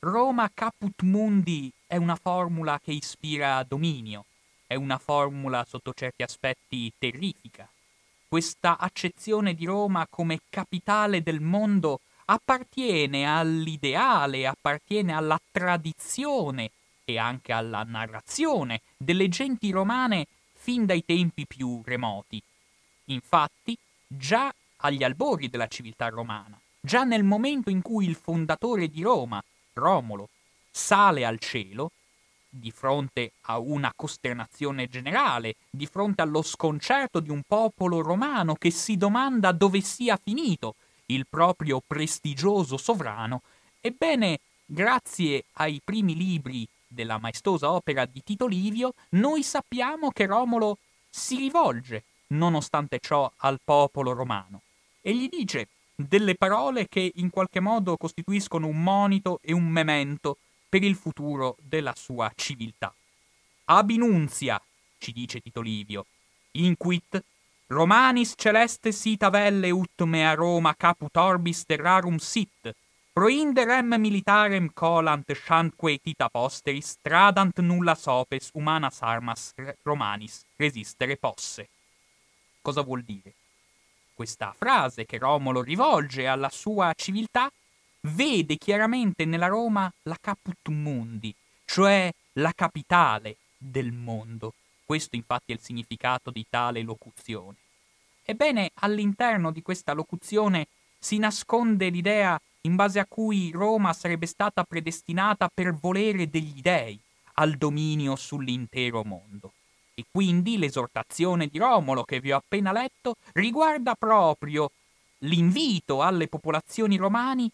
Roma caput mundi è una formula che ispira dominio, è una formula sotto certi aspetti terrifica. Questa accezione di Roma come capitale del mondo appartiene all'ideale, appartiene alla tradizione e anche alla narrazione delle genti romane fin dai tempi più remoti. Infatti, già agli albori della civiltà romana, già nel momento in cui il fondatore di Roma, Romolo, sale al cielo, di fronte a una costernazione generale, di fronte allo sconcerto di un popolo romano che si domanda dove sia finito il proprio prestigioso sovrano, ebbene, grazie ai primi libri della maestosa opera di Tito Livio, noi sappiamo che Romolo si rivolge, nonostante ciò, al popolo romano e gli dice delle parole che in qualche modo costituiscono un monito e un memento per il futuro della sua civiltà. Abinunzia, ci dice Tito Livio, inquit Romanis celeste sita velle ut mea Roma caput orbis terrarum sit, proinde rem militarem colant chantque tita posteris stradant nulla sopes humanas armas romanis resistere posse. Cosa vuol dire? Questa frase che Romolo rivolge alla sua civiltà vede chiaramente nella Roma la caput mundi, cioè la capitale del mondo. Questo infatti è il significato di tale locuzione. Ebbene, all'interno di questa locuzione si nasconde l'idea in base a cui Roma sarebbe stata predestinata per volere degli dei al dominio sull'intero mondo. E quindi l'esortazione di Romolo che vi ho appena letto riguarda proprio l'invito alle popolazioni romani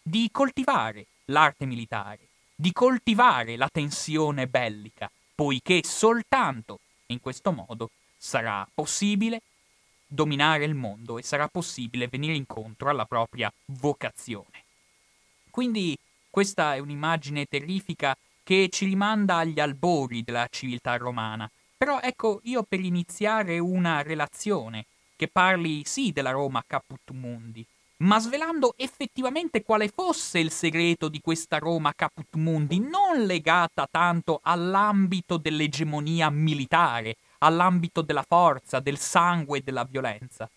di coltivare l'arte militare, di coltivare la tensione bellica, poiché soltanto in questo modo sarà possibile dominare il mondo e sarà possibile venire incontro alla propria vocazione. Quindi questa è un'immagine terrifica che ci rimanda agli albori della civiltà romana. Però ecco, io per iniziare una relazione che parli sì della Roma caput mundi, ma svelando effettivamente quale fosse il segreto di questa Roma caput mundi, non legata tanto all'ambito dell'egemonia militare, all'ambito della forza, del sangue e della violenza,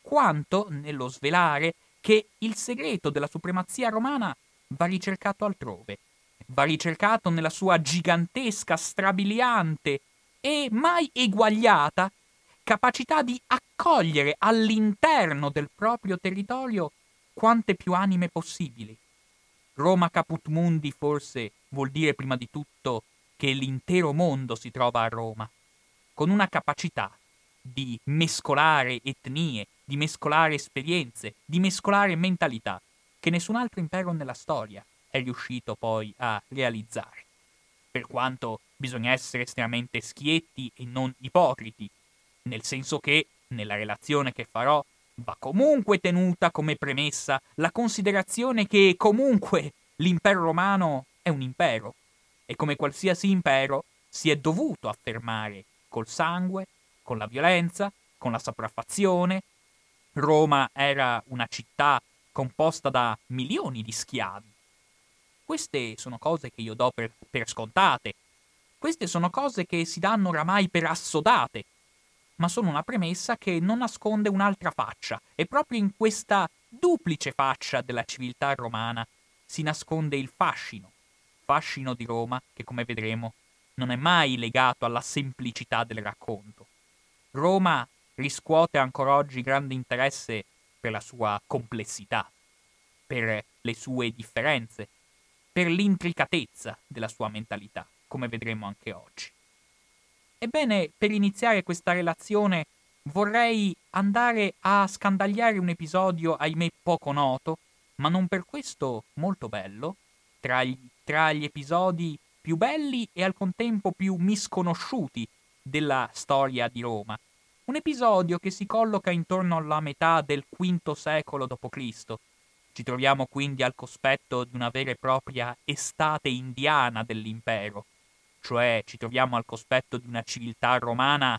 quanto nello svelare che il segreto della supremazia romana va ricercato altrove, va ricercato nella sua gigantesca, strabiliante e mai eguagliata capacità di accogliere all'interno del proprio territorio quante più anime possibili. Roma Caput Mundi forse vuol dire prima di tutto che l'intero mondo si trova a Roma, con una capacità di mescolare etnie, di mescolare esperienze, di mescolare mentalità, che nessun altro impero nella storia è riuscito poi a realizzare. Per quanto bisogna essere estremamente schietti e non ipocriti, nel senso che, nella relazione che farò, va comunque tenuta come premessa la considerazione che comunque l'impero romano è un impero e come qualsiasi impero si è dovuto affermare col sangue, con la violenza, con la sopraffazione. Roma era una città composta da milioni di schiavi. Queste sono cose che io do per, per scontate. Queste sono cose che si danno oramai per assodate, ma sono una premessa che non nasconde un'altra faccia, e proprio in questa duplice faccia della civiltà romana si nasconde il fascino, fascino di Roma che come vedremo non è mai legato alla semplicità del racconto. Roma riscuote ancora oggi grande interesse per la sua complessità, per le sue differenze, per l'intricatezza della sua mentalità, come vedremo anche oggi. Ebbene, per iniziare questa relazione vorrei andare a scandagliare un episodio, ahimè, poco noto, ma non per questo molto bello, tra gli, tra gli episodi più belli e al contempo più misconosciuti della storia di Roma. Un episodio che si colloca intorno alla metà del V secolo d.C. Ci troviamo quindi al cospetto di una vera e propria estate indiana dell'impero, cioè ci troviamo al cospetto di una civiltà romana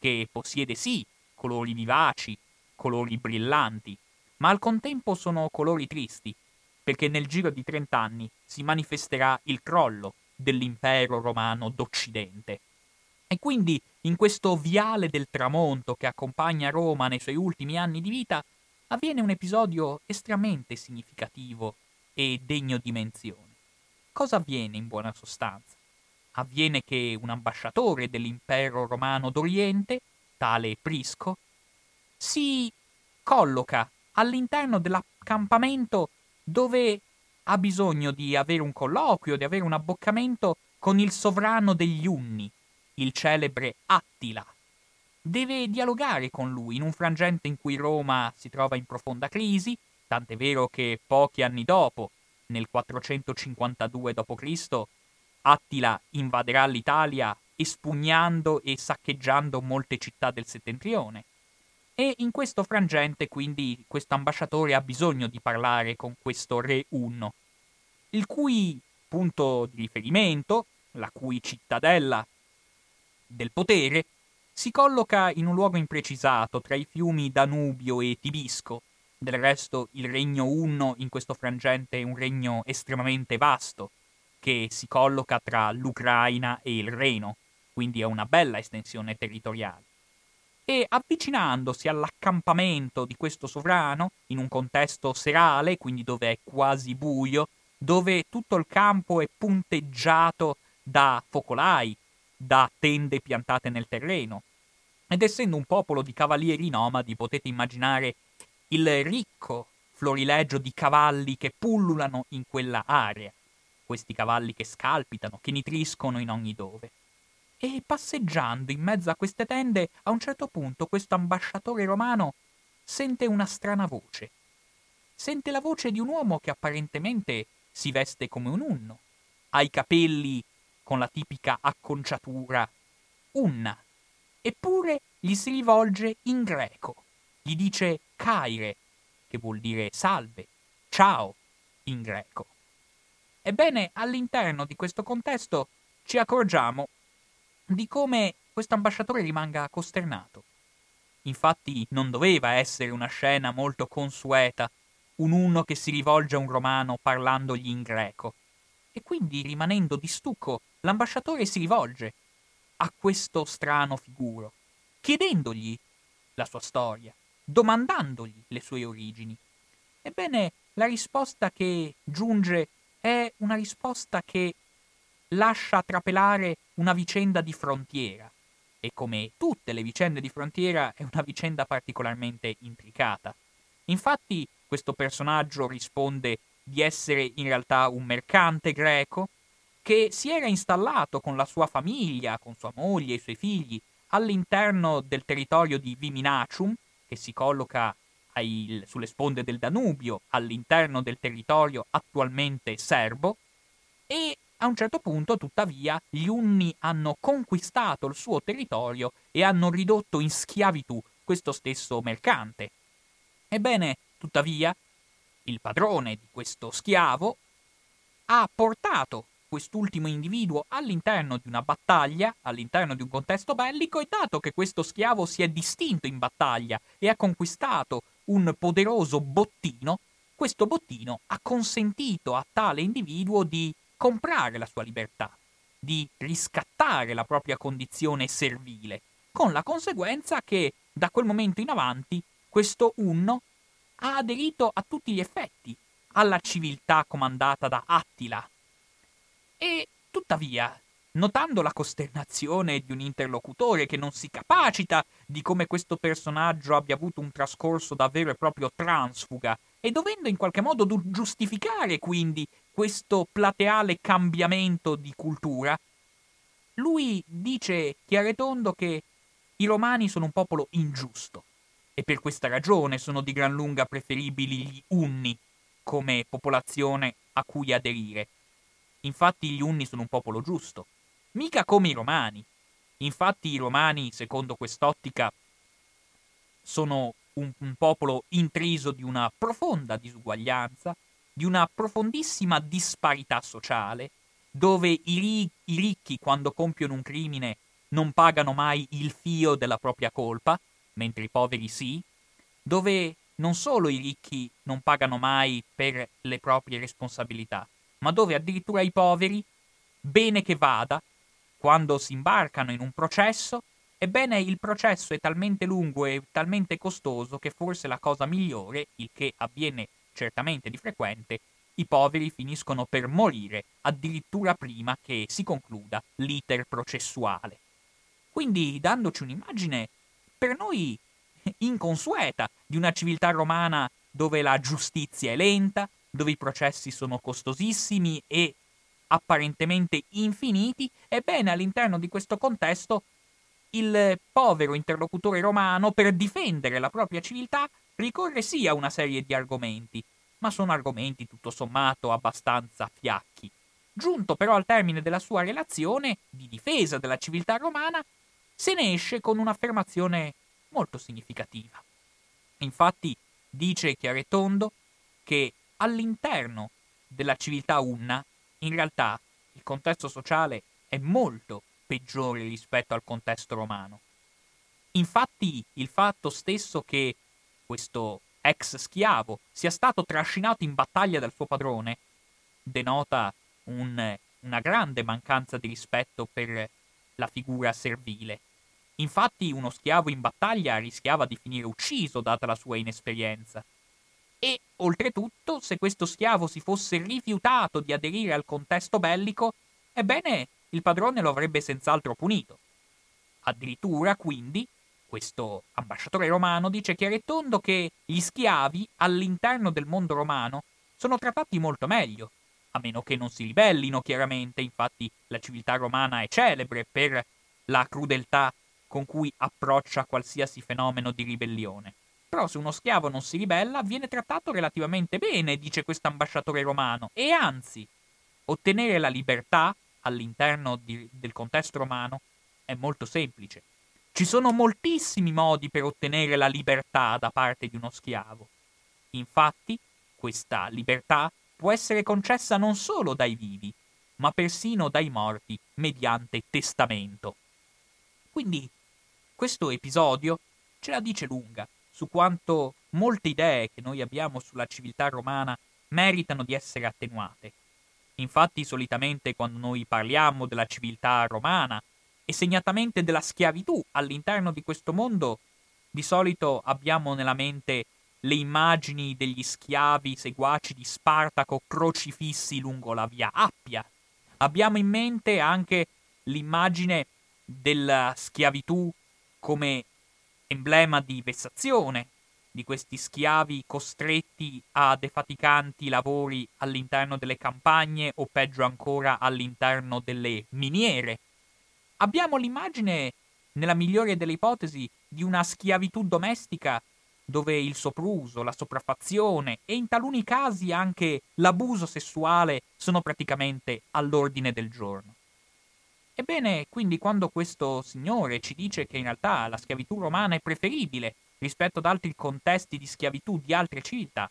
che possiede sì colori vivaci, colori brillanti, ma al contempo sono colori tristi, perché nel giro di 30 anni si manifesterà il crollo dell'impero romano d'Occidente. E quindi in questo viale del tramonto che accompagna Roma nei suoi ultimi anni di vita avviene un episodio estremamente significativo e degno di menzione. Cosa avviene in buona sostanza? Avviene che un ambasciatore dell'impero romano d'Oriente, tale Prisco, si colloca all'interno dell'accampamento dove ha bisogno di avere un colloquio, di avere un abboccamento con il sovrano degli Unni, il celebre Attila. Deve dialogare con lui in un frangente in cui Roma si trova in profonda crisi, tant'è vero che pochi anni dopo, nel 452 d.C., Attila invaderà l'Italia espugnando e saccheggiando molte città del settentrione. E in questo frangente, quindi, questo ambasciatore ha bisogno di parlare con questo re Unno, il cui punto di riferimento, la cui cittadella del potere, si colloca in un luogo imprecisato tra i fiumi Danubio e Tibisco. Del resto il regno Unno in questo frangente è un regno estremamente vasto, che si colloca tra l'Ucraina e il Reno, quindi è una bella estensione territoriale. E avvicinandosi all'accampamento di questo sovrano, in un contesto serale, quindi dove è quasi buio, dove tutto il campo è punteggiato da focolai, da tende piantate nel terreno. Ed essendo un popolo di cavalieri nomadi, potete immaginare il ricco florilegio di cavalli che pullulano in quella area, questi cavalli che scalpitano, che nitriscono in ogni dove. E passeggiando in mezzo a queste tende, a un certo punto questo ambasciatore romano sente una strana voce. Sente la voce di un uomo che apparentemente si veste come un unno, ha i capelli con la tipica acconciatura unna, eppure gli si rivolge in greco, gli dice Caire, che vuol dire salve, ciao in greco. Ebbene, all'interno di questo contesto ci accorgiamo di come questo ambasciatore rimanga costernato. Infatti non doveva essere una scena molto consueta, un uno che si rivolge a un romano parlandogli in greco. E quindi, rimanendo di stucco, l'ambasciatore si rivolge a questo strano figuro, chiedendogli la sua storia, domandandogli le sue origini. Ebbene, la risposta che giunge è una risposta che lascia trapelare una vicenda di frontiera. E come tutte le vicende di frontiera è una vicenda particolarmente intricata. Infatti, questo personaggio risponde di essere in realtà un mercante greco che si era installato con la sua famiglia, con sua moglie e i suoi figli, all'interno del territorio di Viminacium, che si colloca ai, sulle sponde del Danubio, all'interno del territorio attualmente serbo, e a un certo punto, tuttavia, gli Unni hanno conquistato il suo territorio e hanno ridotto in schiavitù questo stesso mercante. Ebbene, tuttavia, il padrone di questo schiavo ha portato quest'ultimo individuo all'interno di una battaglia, all'interno di un contesto bellico, e dato che questo schiavo si è distinto in battaglia e ha conquistato un poderoso bottino, questo bottino ha consentito a tale individuo di comprare la sua libertà, di riscattare la propria condizione servile, con la conseguenza che da quel momento in avanti questo Unno ha aderito a tutti gli effetti alla civiltà comandata da Attila, e tuttavia, notando la costernazione di un interlocutore che non si capacita di come questo personaggio abbia avuto un trascorso davvero e proprio transfuga, e dovendo in qualche modo giustificare quindi questo plateale cambiamento di cultura, lui dice chiaretondo che i romani sono un popolo ingiusto e per questa ragione sono di gran lunga preferibili gli unni come popolazione a cui aderire. Infatti gli Unni sono un popolo giusto, mica come i Romani. Infatti i Romani, secondo quest'ottica, sono un, un popolo intriso di una profonda disuguaglianza, di una profondissima disparità sociale, dove i, ri- i ricchi quando compiono un crimine non pagano mai il fio della propria colpa, mentre i poveri sì, dove non solo i ricchi non pagano mai per le proprie responsabilità, ma dove addirittura i poveri, bene che vada, quando si imbarcano in un processo, ebbene il processo è talmente lungo e talmente costoso che forse la cosa migliore, il che avviene certamente di frequente, i poveri finiscono per morire addirittura prima che si concluda l'iter processuale. Quindi dandoci un'immagine per noi inconsueta di una civiltà romana dove la giustizia è lenta, dove i processi sono costosissimi e apparentemente infiniti, ebbene all'interno di questo contesto il povero interlocutore romano per difendere la propria civiltà ricorre sì a una serie di argomenti, ma sono argomenti tutto sommato abbastanza fiacchi. Giunto però al termine della sua relazione di difesa della civiltà romana, se ne esce con un'affermazione molto significativa. Infatti dice chiaretondo che all'interno della civiltà unna, in realtà, il contesto sociale è molto peggiore rispetto al contesto romano. Infatti, il fatto stesso che questo ex schiavo sia stato trascinato in battaglia dal suo padrone denota un, una grande mancanza di rispetto per la figura servile. Infatti uno schiavo in battaglia rischiava di finire ucciso data la sua inesperienza. E, oltretutto, se questo schiavo si fosse rifiutato di aderire al contesto bellico, ebbene, il padrone lo avrebbe senz'altro punito. Addirittura, quindi, questo ambasciatore romano dice chiaro e tondo che gli schiavi all'interno del mondo romano sono trattati molto meglio, a meno che non si ribellino chiaramente, infatti la civiltà romana è celebre per la crudeltà con cui approccia qualsiasi fenomeno di ribellione. Però se uno schiavo non si ribella, viene trattato relativamente bene, dice questo ambasciatore romano, e anzi, ottenere la libertà all'interno di, del contesto romano è molto semplice. Ci sono moltissimi modi per ottenere la libertà da parte di uno schiavo. Infatti, questa libertà può essere concessa non solo dai vivi, ma persino dai morti mediante testamento. Quindi questo episodio ce la dice lunga su quanto molte idee che noi abbiamo sulla civiltà romana meritano di essere attenuate. Infatti, solitamente quando noi parliamo della civiltà romana e segnatamente della schiavitù all'interno di questo mondo, di solito abbiamo nella mente le immagini degli schiavi seguaci di Spartaco crocifissi lungo la via Appia. Abbiamo in mente anche l'immagine della schiavitù come emblema di vessazione di questi schiavi costretti a defaticanti lavori all'interno delle campagne o peggio ancora all'interno delle miniere. Abbiamo l'immagine, nella migliore delle ipotesi, di una schiavitù domestica dove il sopruso, la sopraffazione e in taluni casi anche l'abuso sessuale sono praticamente all'ordine del giorno. Ebbene, quindi quando questo signore ci dice che in realtà la schiavitù romana è preferibile rispetto ad altri contesti di schiavitù di altre civiltà,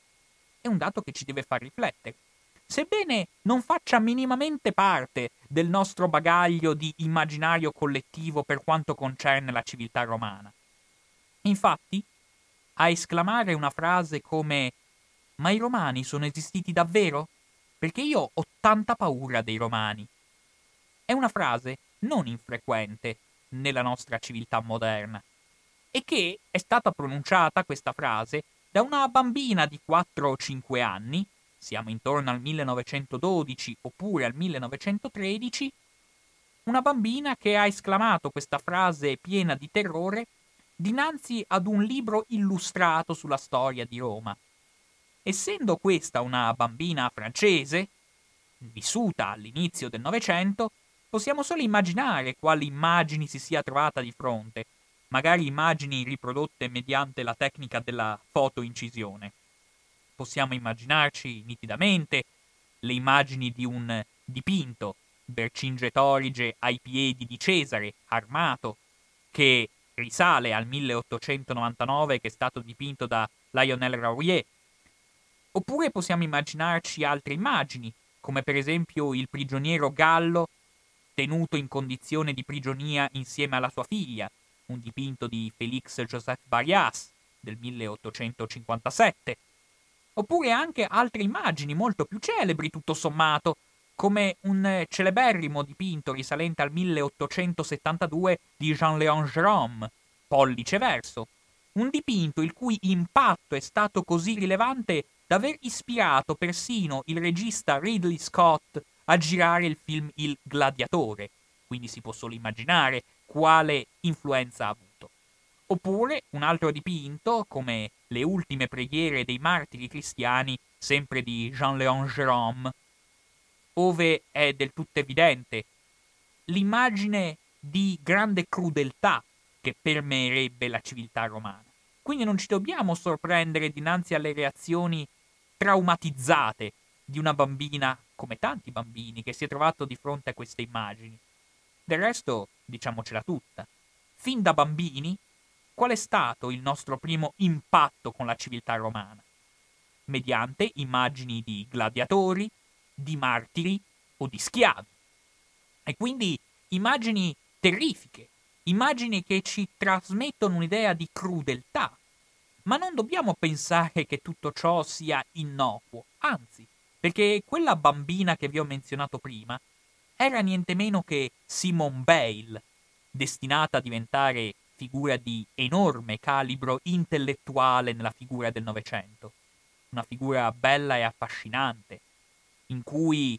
è un dato che ci deve far riflettere. Sebbene non faccia minimamente parte del nostro bagaglio di immaginario collettivo per quanto concerne la civiltà romana. Infatti, a esclamare una frase come Ma i romani sono esistiti davvero? Perché io ho tanta paura dei romani. È una frase non infrequente nella nostra civiltà moderna e che è stata pronunciata questa frase da una bambina di 4 o 5 anni, siamo intorno al 1912 oppure al 1913, una bambina che ha esclamato questa frase piena di terrore dinanzi ad un libro illustrato sulla storia di Roma. Essendo questa una bambina francese, vissuta all'inizio del Novecento, possiamo solo immaginare quali immagini si sia trovata di fronte, magari immagini riprodotte mediante la tecnica della fotoincisione. Possiamo immaginarci nitidamente le immagini di un dipinto, Vercingetorige ai piedi di Cesare, armato, che risale al 1899, che è stato dipinto da Lionel Raurier. Oppure possiamo immaginarci altre immagini, come per esempio il prigioniero Gallo tenuto in condizione di prigionia insieme alla sua figlia, un dipinto di Félix Joseph Barrias, del 1857, oppure anche altre immagini molto più celebri, tutto sommato, come un celeberrimo dipinto risalente al 1872 di Jean-Léon Gérôme, Pollice Verso, un dipinto il cui impatto è stato così rilevante da aver ispirato persino il regista Ridley Scott a girare il film Il Gladiatore, quindi si può solo immaginare quale influenza ha avuto. Oppure un altro dipinto, come Le ultime preghiere dei martiri cristiani, sempre di Jean-Léon Gérôme, ove è del tutto evidente l'immagine di grande crudeltà che permeerebbe la civiltà romana. Quindi non ci dobbiamo sorprendere dinanzi alle reazioni traumatizzate di una bambina, come tanti bambini, che si è trovato di fronte a queste immagini. Del resto, diciamocela tutta, fin da bambini, qual è stato il nostro primo impatto con la civiltà romana? Mediante immagini di gladiatori, di martiri o di schiavi. E quindi immagini terrifiche, immagini che ci trasmettono un'idea di crudeltà. Ma non dobbiamo pensare che tutto ciò sia innocuo, anzi, perché quella bambina che vi ho menzionato prima era niente meno che Simone Bale, destinata a diventare figura di enorme calibro intellettuale nella figura del Novecento. Una figura bella e affascinante, in cui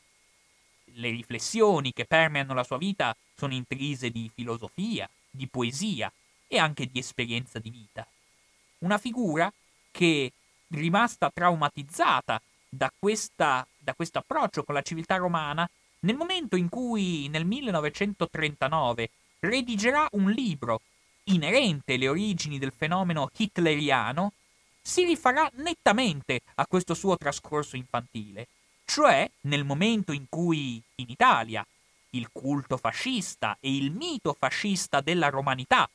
le riflessioni che permeano la sua vita sono intrise di filosofia, di poesia e anche di esperienza di vita. Una figura che, rimasta traumatizzata da, questa, da questo approccio con la civiltà romana, nel momento in cui nel 1939 redigerà un libro inerente alle origini del fenomeno hitleriano, si rifarà nettamente a questo suo trascorso infantile cioè nel momento in cui in Italia il culto fascista e il mito fascista della romanità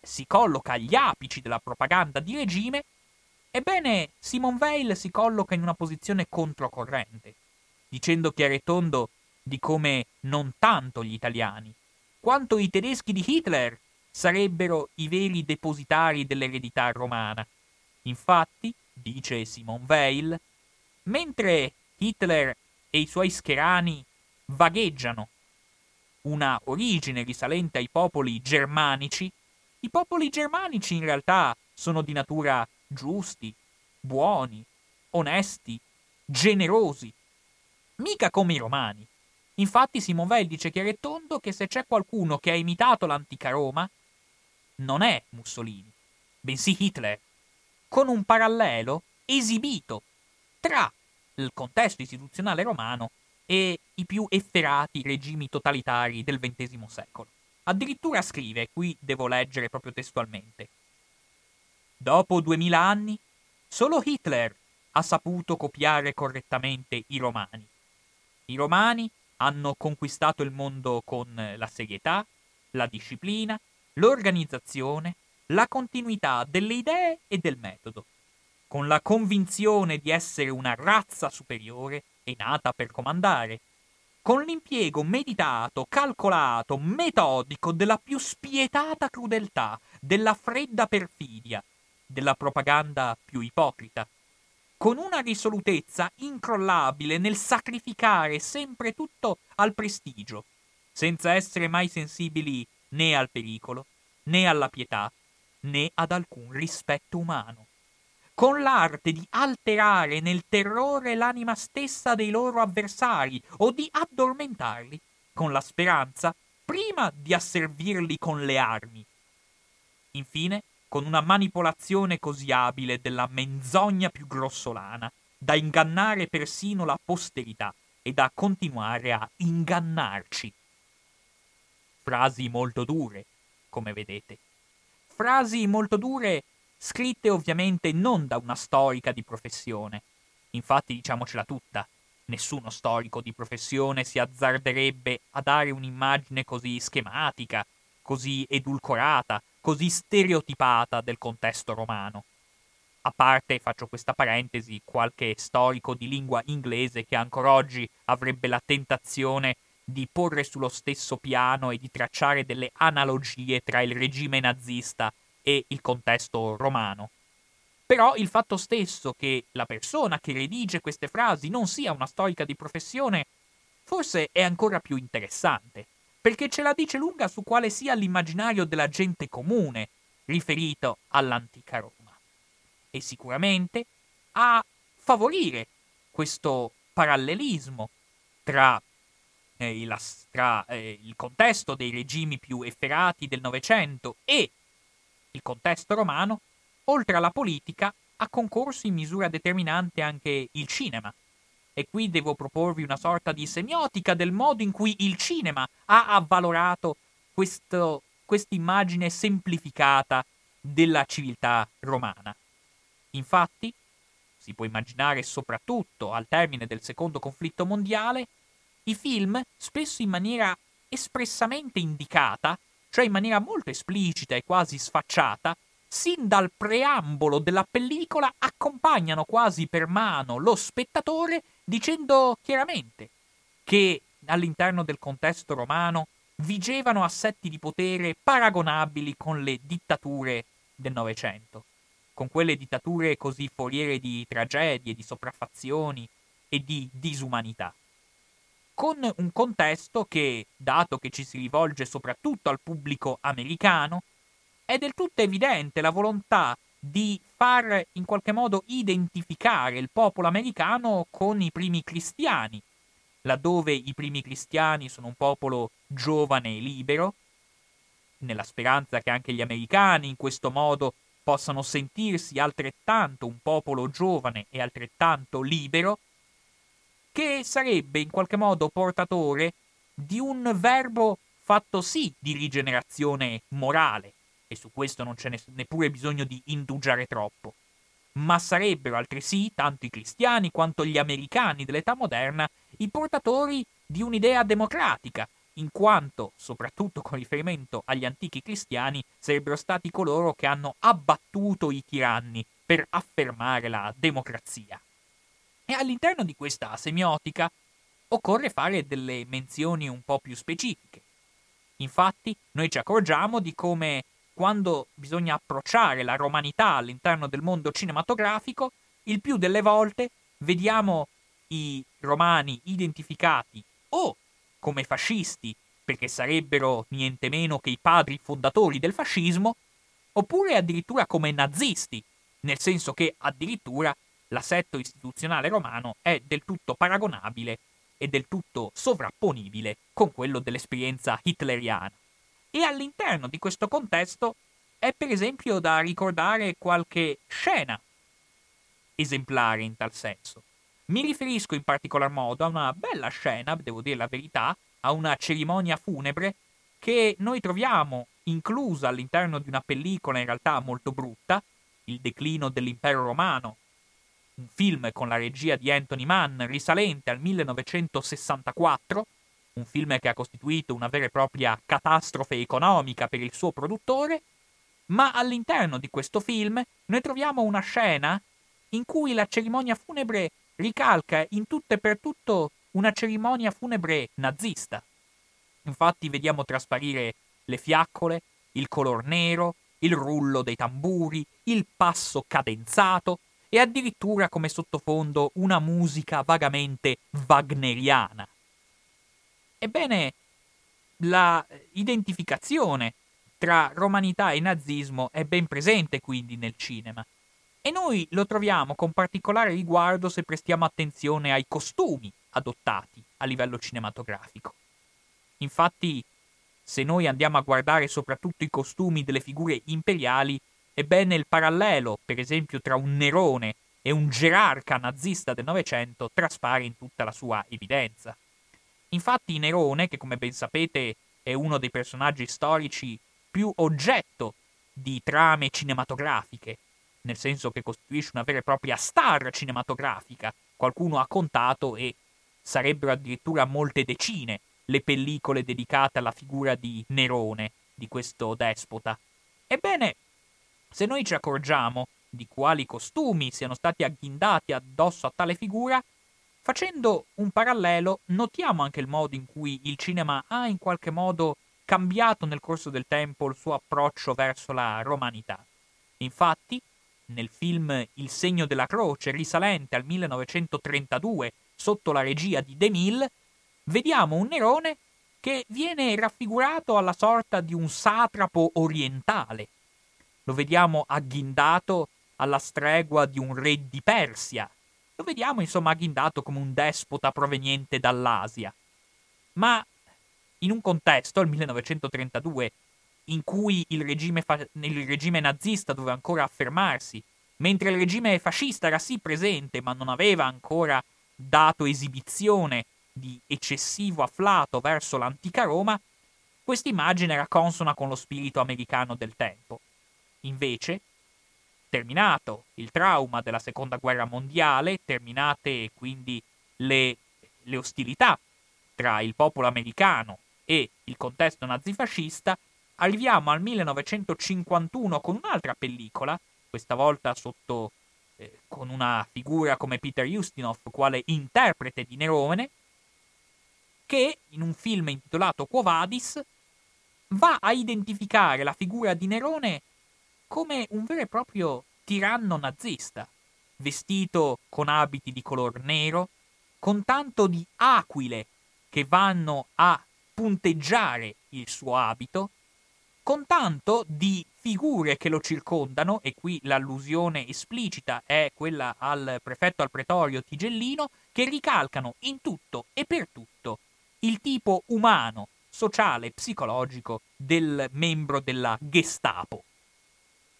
si colloca agli apici della propaganda di regime, ebbene Simon Weil si colloca in una posizione controcorrente, dicendo chiaro e tondo di come non tanto gli italiani, quanto i tedeschi di Hitler sarebbero i veri depositari dell'eredità romana. Infatti, dice Simon Weil, mentre Hitler e i suoi scherani vagheggiano una origine risalente ai popoli germanici, i popoli germanici in realtà sono di natura giusti, buoni, onesti, generosi, mica come i romani. Infatti Simon Weil dice chiaro e tondo che se c'è qualcuno che ha imitato l'antica Roma, non è Mussolini, bensì Hitler, con un parallelo esibito tra il contesto istituzionale romano e i più efferati regimi totalitari del XX secolo. Addirittura scrive, qui devo leggere proprio testualmente, Dopo duemila anni, solo Hitler ha saputo copiare correttamente i romani. I romani hanno conquistato il mondo con la serietà, la disciplina, l'organizzazione, la continuità delle idee e del metodo con la convinzione di essere una razza superiore e nata per comandare, con l'impiego meditato, calcolato, metodico della più spietata crudeltà, della fredda perfidia, della propaganda più ipocrita, con una risolutezza incrollabile nel sacrificare sempre tutto al prestigio, senza essere mai sensibili né al pericolo, né alla pietà, né ad alcun rispetto umano con l'arte di alterare nel terrore l'anima stessa dei loro avversari o di addormentarli, con la speranza prima di asservirli con le armi. Infine, con una manipolazione così abile della menzogna più grossolana, da ingannare persino la posterità e da continuare a ingannarci. Frasi molto dure, come vedete. Frasi molto dure scritte ovviamente non da una storica di professione. Infatti diciamocela tutta, nessuno storico di professione si azzarderebbe a dare un'immagine così schematica, così edulcorata, così stereotipata del contesto romano. A parte, faccio questa parentesi, qualche storico di lingua inglese che ancora oggi avrebbe la tentazione di porre sullo stesso piano e di tracciare delle analogie tra il regime nazista e il contesto romano. Però il fatto stesso che la persona che redige queste frasi non sia una storica di professione forse è ancora più interessante, perché ce la dice lunga su quale sia l'immaginario della gente comune riferito all'antica Roma. E sicuramente a favorire questo parallelismo tra, eh, il, tra eh, il contesto dei regimi più efferati del Novecento e il contesto romano, oltre alla politica, ha concorso in misura determinante anche il cinema. E qui devo proporvi una sorta di semiotica del modo in cui il cinema ha avvalorato questa immagine semplificata della civiltà romana. Infatti, si può immaginare soprattutto al termine del secondo conflitto mondiale, i film, spesso in maniera espressamente indicata, cioè in maniera molto esplicita e quasi sfacciata, sin dal preambolo della pellicola accompagnano quasi per mano lo spettatore dicendo chiaramente che all'interno del contesto romano vigevano assetti di potere paragonabili con le dittature del Novecento con quelle dittature così foriere di tragedie, di sopraffazioni e di disumanità. Con un contesto che, dato che ci si rivolge soprattutto al pubblico americano, è del tutto evidente la volontà di far in qualche modo identificare il popolo americano con i primi cristiani, laddove i primi cristiani sono un popolo giovane e libero, nella speranza che anche gli americani in questo modo possano sentirsi altrettanto un popolo giovane e altrettanto libero, che sarebbe in qualche modo portatore di un verbo fatto sì di rigenerazione morale, e su questo non c'è neppure bisogno di indugiare troppo, ma sarebbero altresì, tanto i cristiani quanto gli americani dell'età moderna, i portatori di un'idea democratica, in quanto, soprattutto con riferimento agli antichi cristiani, sarebbero stati coloro che hanno abbattuto i tiranni per affermare la democrazia. E all'interno di questa semiotica occorre fare delle menzioni un po' più specifiche. Infatti, noi ci accorgiamo di come quando bisogna approcciare la romanità all'interno del mondo cinematografico, il più delle volte vediamo i romani identificati o come fascisti, perché sarebbero niente meno che i padri fondatori del fascismo, oppure addirittura come nazisti, nel senso che addirittura l'assetto istituzionale romano è del tutto paragonabile e del tutto sovrapponibile con quello dell'esperienza hitleriana. E all'interno di questo contesto è per esempio da ricordare qualche scena esemplare in tal senso. Mi riferisco in particolar modo a una bella scena, devo dire la verità, a una cerimonia funebre che noi troviamo inclusa all'interno di una pellicola in realtà molto brutta, Il declino dell'impero romano, un film con la regia di Anthony Mann risalente al 1964, un film che ha costituito una vera e propria catastrofe economica per il suo produttore, ma all'interno di questo film noi troviamo una scena in cui la cerimonia funebre ricalca in tutto e per tutto una cerimonia funebre nazista. Infatti vediamo trasparire le fiaccole, il color nero, il rullo dei tamburi, il passo cadenzato e addirittura come sottofondo una musica vagamente wagneriana. Ebbene, la identificazione tra romanità e nazismo è ben presente quindi nel cinema e noi lo troviamo con particolare riguardo se prestiamo attenzione ai costumi adottati a livello cinematografico. Infatti, se noi andiamo a guardare soprattutto i costumi delle figure imperiali, ebbene il parallelo, per esempio, tra un Nerone e un gerarca nazista del Novecento traspare in tutta la sua evidenza. Infatti Nerone, che come ben sapete è uno dei personaggi storici più oggetto di trame cinematografiche, nel senso che costituisce una vera e propria star cinematografica. Qualcuno ha contato e sarebbero addirittura molte decine le pellicole dedicate alla figura di Nerone, di questo despota. Ebbene, se noi ci accorgiamo di quali costumi siano stati agghindati addosso a tale figura, facendo un parallelo notiamo anche il modo in cui il cinema ha in qualche modo cambiato nel corso del tempo il suo approccio verso la romanità. Infatti, nel film Il segno della croce, risalente al 1932, sotto la regia di De Mille, vediamo un Nerone che viene raffigurato alla sorta di un satrapo orientale. Lo vediamo agghindato alla stregua di un re di Persia. Lo vediamo insomma agghindato come un despota proveniente dall'Asia. Ma in un contesto, il 1932, in cui il regime, fa- il regime nazista doveva ancora affermarsi, mentre il regime fascista era sì presente, ma non aveva ancora dato esibizione di eccessivo afflato verso l'antica Roma, questa immagine era consona con lo spirito americano del tempo. Invece, terminato. Il trauma della seconda guerra mondiale, terminate quindi le, le ostilità tra il popolo americano e il contesto nazifascista, arriviamo al 1951 con un'altra pellicola, questa volta sotto eh, con una figura come Peter Ustinov, quale interprete di Nerone, che in un film intitolato Quo Vadis va a identificare la figura di Nerone come un vero e proprio tiranno nazista, vestito con abiti di color nero, con tanto di aquile che vanno a punteggiare il suo abito, con tanto di figure che lo circondano, e qui l'allusione esplicita è quella al prefetto al pretorio Tigellino, che ricalcano in tutto e per tutto il tipo umano, sociale, psicologico del membro della Gestapo.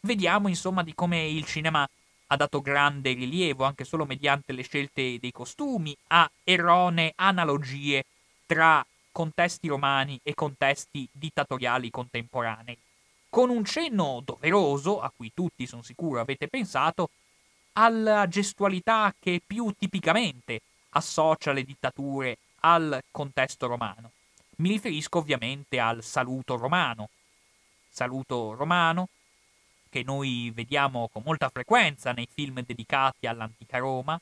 Vediamo insomma di come il cinema ha dato grande rilievo, anche solo mediante le scelte dei costumi, a erronee analogie tra contesti romani e contesti dittatoriali contemporanei. Con un cenno doveroso, a cui tutti sono sicuro avete pensato, alla gestualità che più tipicamente associa le dittature al contesto romano. Mi riferisco ovviamente al saluto romano. Saluto romano che noi vediamo con molta frequenza nei film dedicati all'antica Roma,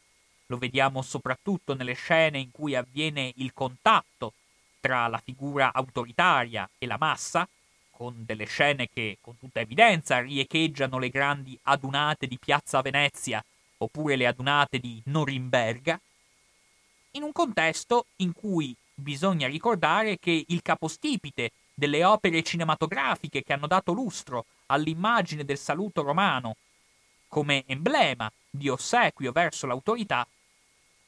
lo vediamo soprattutto nelle scene in cui avviene il contatto tra la figura autoritaria e la massa, con delle scene che con tutta evidenza riecheggiano le grandi adunate di Piazza Venezia oppure le adunate di Norimberga, in un contesto in cui bisogna ricordare che il capostipite delle opere cinematografiche che hanno dato lustro all'immagine del saluto romano come emblema di ossequio verso l'autorità,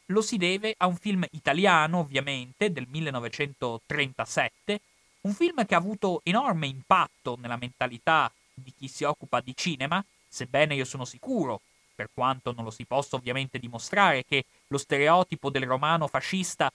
lo si deve a un film italiano, ovviamente, del 1937, un film che ha avuto enorme impatto nella mentalità di chi si occupa di cinema, sebbene io sono sicuro per quanto non lo si possa ovviamente dimostrare che lo stereotipo del romano fascista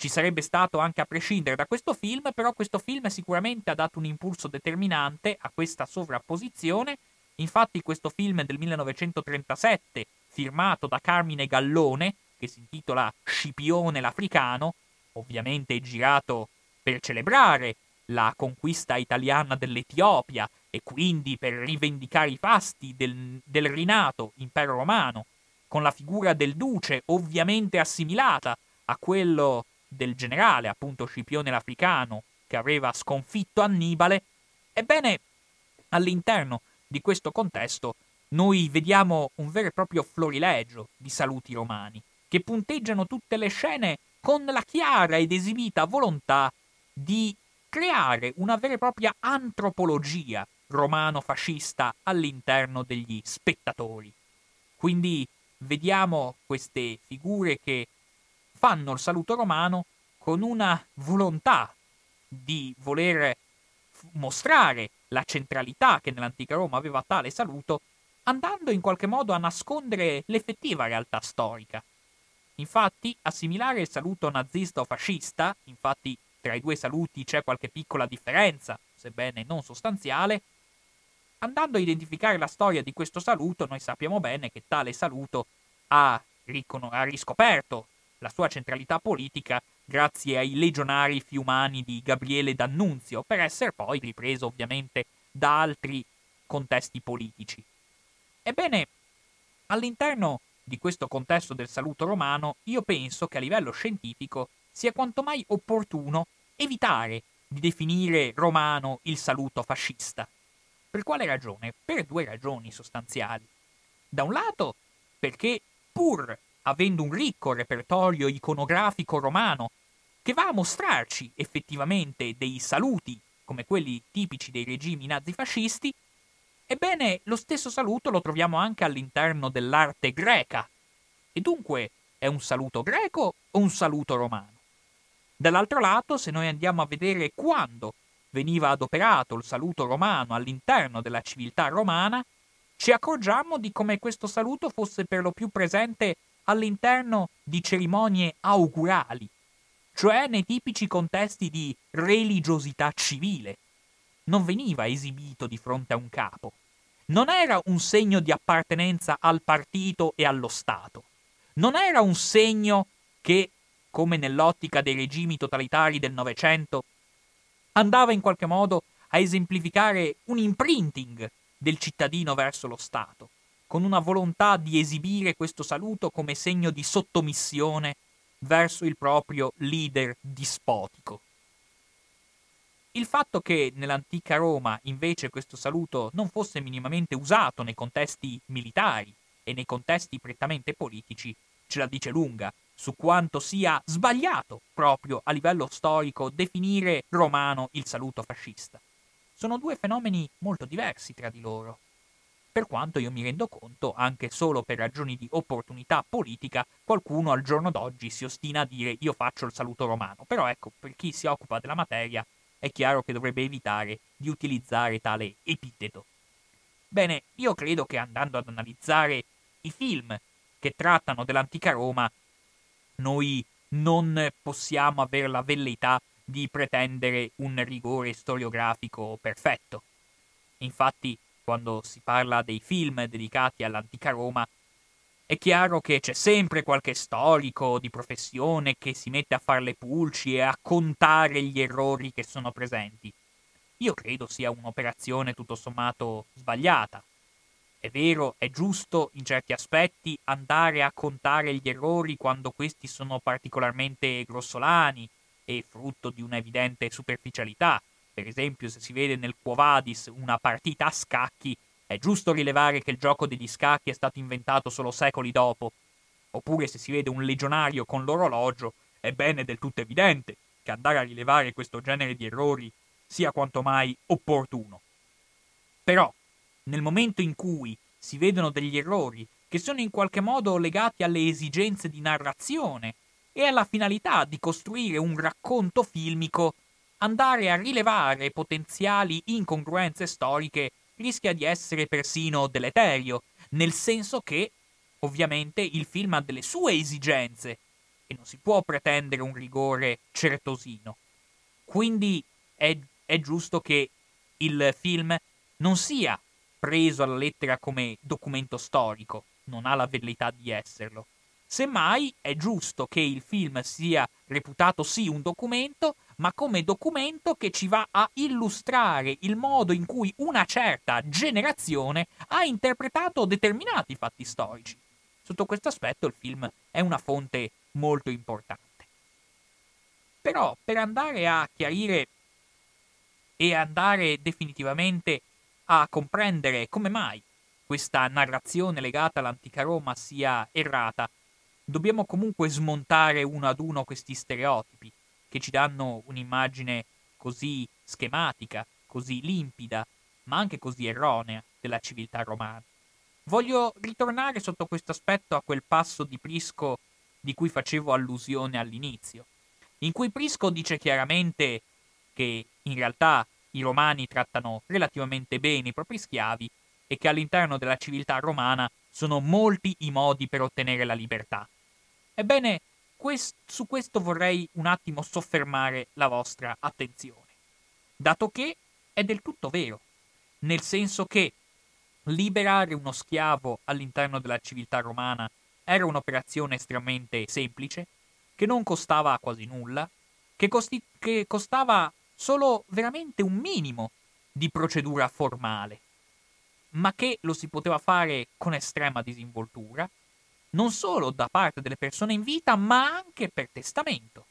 ci sarebbe stato anche a prescindere da questo film, però questo film sicuramente ha dato un impulso determinante a questa sovrapposizione. Infatti questo film del 1937, firmato da Carmine Gallone, che si intitola Scipione l'Africano, ovviamente girato per celebrare la conquista italiana dell'Etiopia e quindi per rivendicare i fasti del, del rinato impero romano, con la figura del duce ovviamente assimilata a quello del generale, appunto Scipione l'Africano, che aveva sconfitto Annibale, ebbene, all'interno di questo contesto noi vediamo un vero e proprio florilegio di saluti romani, che punteggiano tutte le scene con la chiara ed esibita volontà di creare una vera e propria antropologia romano-fascista all'interno degli spettatori. Quindi vediamo queste figure che fanno il saluto romano con una volontà di voler mostrare la centralità che nell'antica Roma aveva tale saluto, andando in qualche modo a nascondere l'effettiva realtà storica. Infatti, assimilare il saluto nazista o fascista, infatti tra i due saluti c'è qualche piccola differenza, sebbene non sostanziale, andando a identificare la storia di questo saluto, noi sappiamo bene che tale saluto ha, ha riscoperto la sua centralità politica grazie ai legionari fiumani di Gabriele D'Annunzio, per essere poi ripreso ovviamente da altri contesti politici. Ebbene, all'interno di questo contesto del saluto romano, io penso che a livello scientifico sia quanto mai opportuno evitare di definire romano il saluto fascista. Per quale ragione? Per due ragioni sostanziali. Da un lato, perché pur avendo un ricco repertorio iconografico romano che va a mostrarci effettivamente dei saluti come quelli tipici dei regimi nazifascisti, ebbene lo stesso saluto lo troviamo anche all'interno dell'arte greca. E dunque è un saluto greco o un saluto romano? Dall'altro lato, se noi andiamo a vedere quando veniva adoperato il saluto romano all'interno della civiltà romana, ci accorgiamo di come questo saluto fosse per lo più presente all'interno di cerimonie augurali, cioè nei tipici contesti di religiosità civile. Non veniva esibito di fronte a un capo. Non era un segno di appartenenza al partito e allo Stato. Non era un segno che, come nell'ottica dei regimi totalitari del Novecento, andava in qualche modo a esemplificare un imprinting del cittadino verso lo Stato, con una volontà di esibire questo saluto come segno di sottomissione verso il proprio leader dispotico. Il fatto che nell'antica Roma invece questo saluto non fosse minimamente usato nei contesti militari e nei contesti prettamente politici ce la dice lunga su quanto sia sbagliato proprio a livello storico definire romano il saluto fascista. Sono due fenomeni molto diversi tra di loro per quanto io mi rendo conto, anche solo per ragioni di opportunità politica, qualcuno al giorno d'oggi si ostina a dire io faccio il saluto romano. Però ecco, per chi si occupa della materia, è chiaro che dovrebbe evitare di utilizzare tale epiteto. Bene, io credo che andando ad analizzare i film che trattano dell'antica Roma, noi non possiamo avere la velleità di pretendere un rigore storiografico perfetto. Infatti, quando si parla dei film dedicati all'antica Roma, è chiaro che c'è sempre qualche storico di professione che si mette a fare le pulci e a contare gli errori che sono presenti. Io credo sia un'operazione tutto sommato sbagliata. È vero, è giusto in certi aspetti andare a contare gli errori quando questi sono particolarmente grossolani e frutto di un'evidente superficialità, per esempio, se si vede nel Quo Vadis una partita a scacchi, è giusto rilevare che il gioco degli scacchi è stato inventato solo secoli dopo. Oppure se si vede un legionario con l'orologio, è bene del tutto evidente che andare a rilevare questo genere di errori sia quanto mai opportuno. Però, nel momento in cui si vedono degli errori che sono in qualche modo legati alle esigenze di narrazione e alla finalità di costruire un racconto filmico andare a rilevare potenziali incongruenze storiche rischia di essere persino deleterio, nel senso che, ovviamente, il film ha delle sue esigenze e non si può pretendere un rigore certosino. Quindi è, è giusto che il film non sia preso alla lettera come documento storico, non ha la velleità di esserlo. Semmai è giusto che il film sia reputato sì un documento, ma come documento che ci va a illustrare il modo in cui una certa generazione ha interpretato determinati fatti storici. Sotto questo aspetto il film è una fonte molto importante. Però per andare a chiarire e andare definitivamente a comprendere come mai questa narrazione legata all'antica Roma sia errata, dobbiamo comunque smontare uno ad uno questi stereotipi che ci danno un'immagine così schematica, così limpida, ma anche così erronea della civiltà romana. Voglio ritornare sotto questo aspetto a quel passo di Prisco di cui facevo allusione all'inizio, in cui Prisco dice chiaramente che in realtà i romani trattano relativamente bene i propri schiavi e che all'interno della civiltà romana sono molti i modi per ottenere la libertà. Ebbene, quest- su questo vorrei un attimo soffermare la vostra attenzione, dato che è del tutto vero, nel senso che liberare uno schiavo all'interno della civiltà romana era un'operazione estremamente semplice, che non costava quasi nulla, che, costi- che costava solo veramente un minimo di procedura formale, ma che lo si poteva fare con estrema disinvoltura non solo da parte delle persone in vita, ma anche per testamento.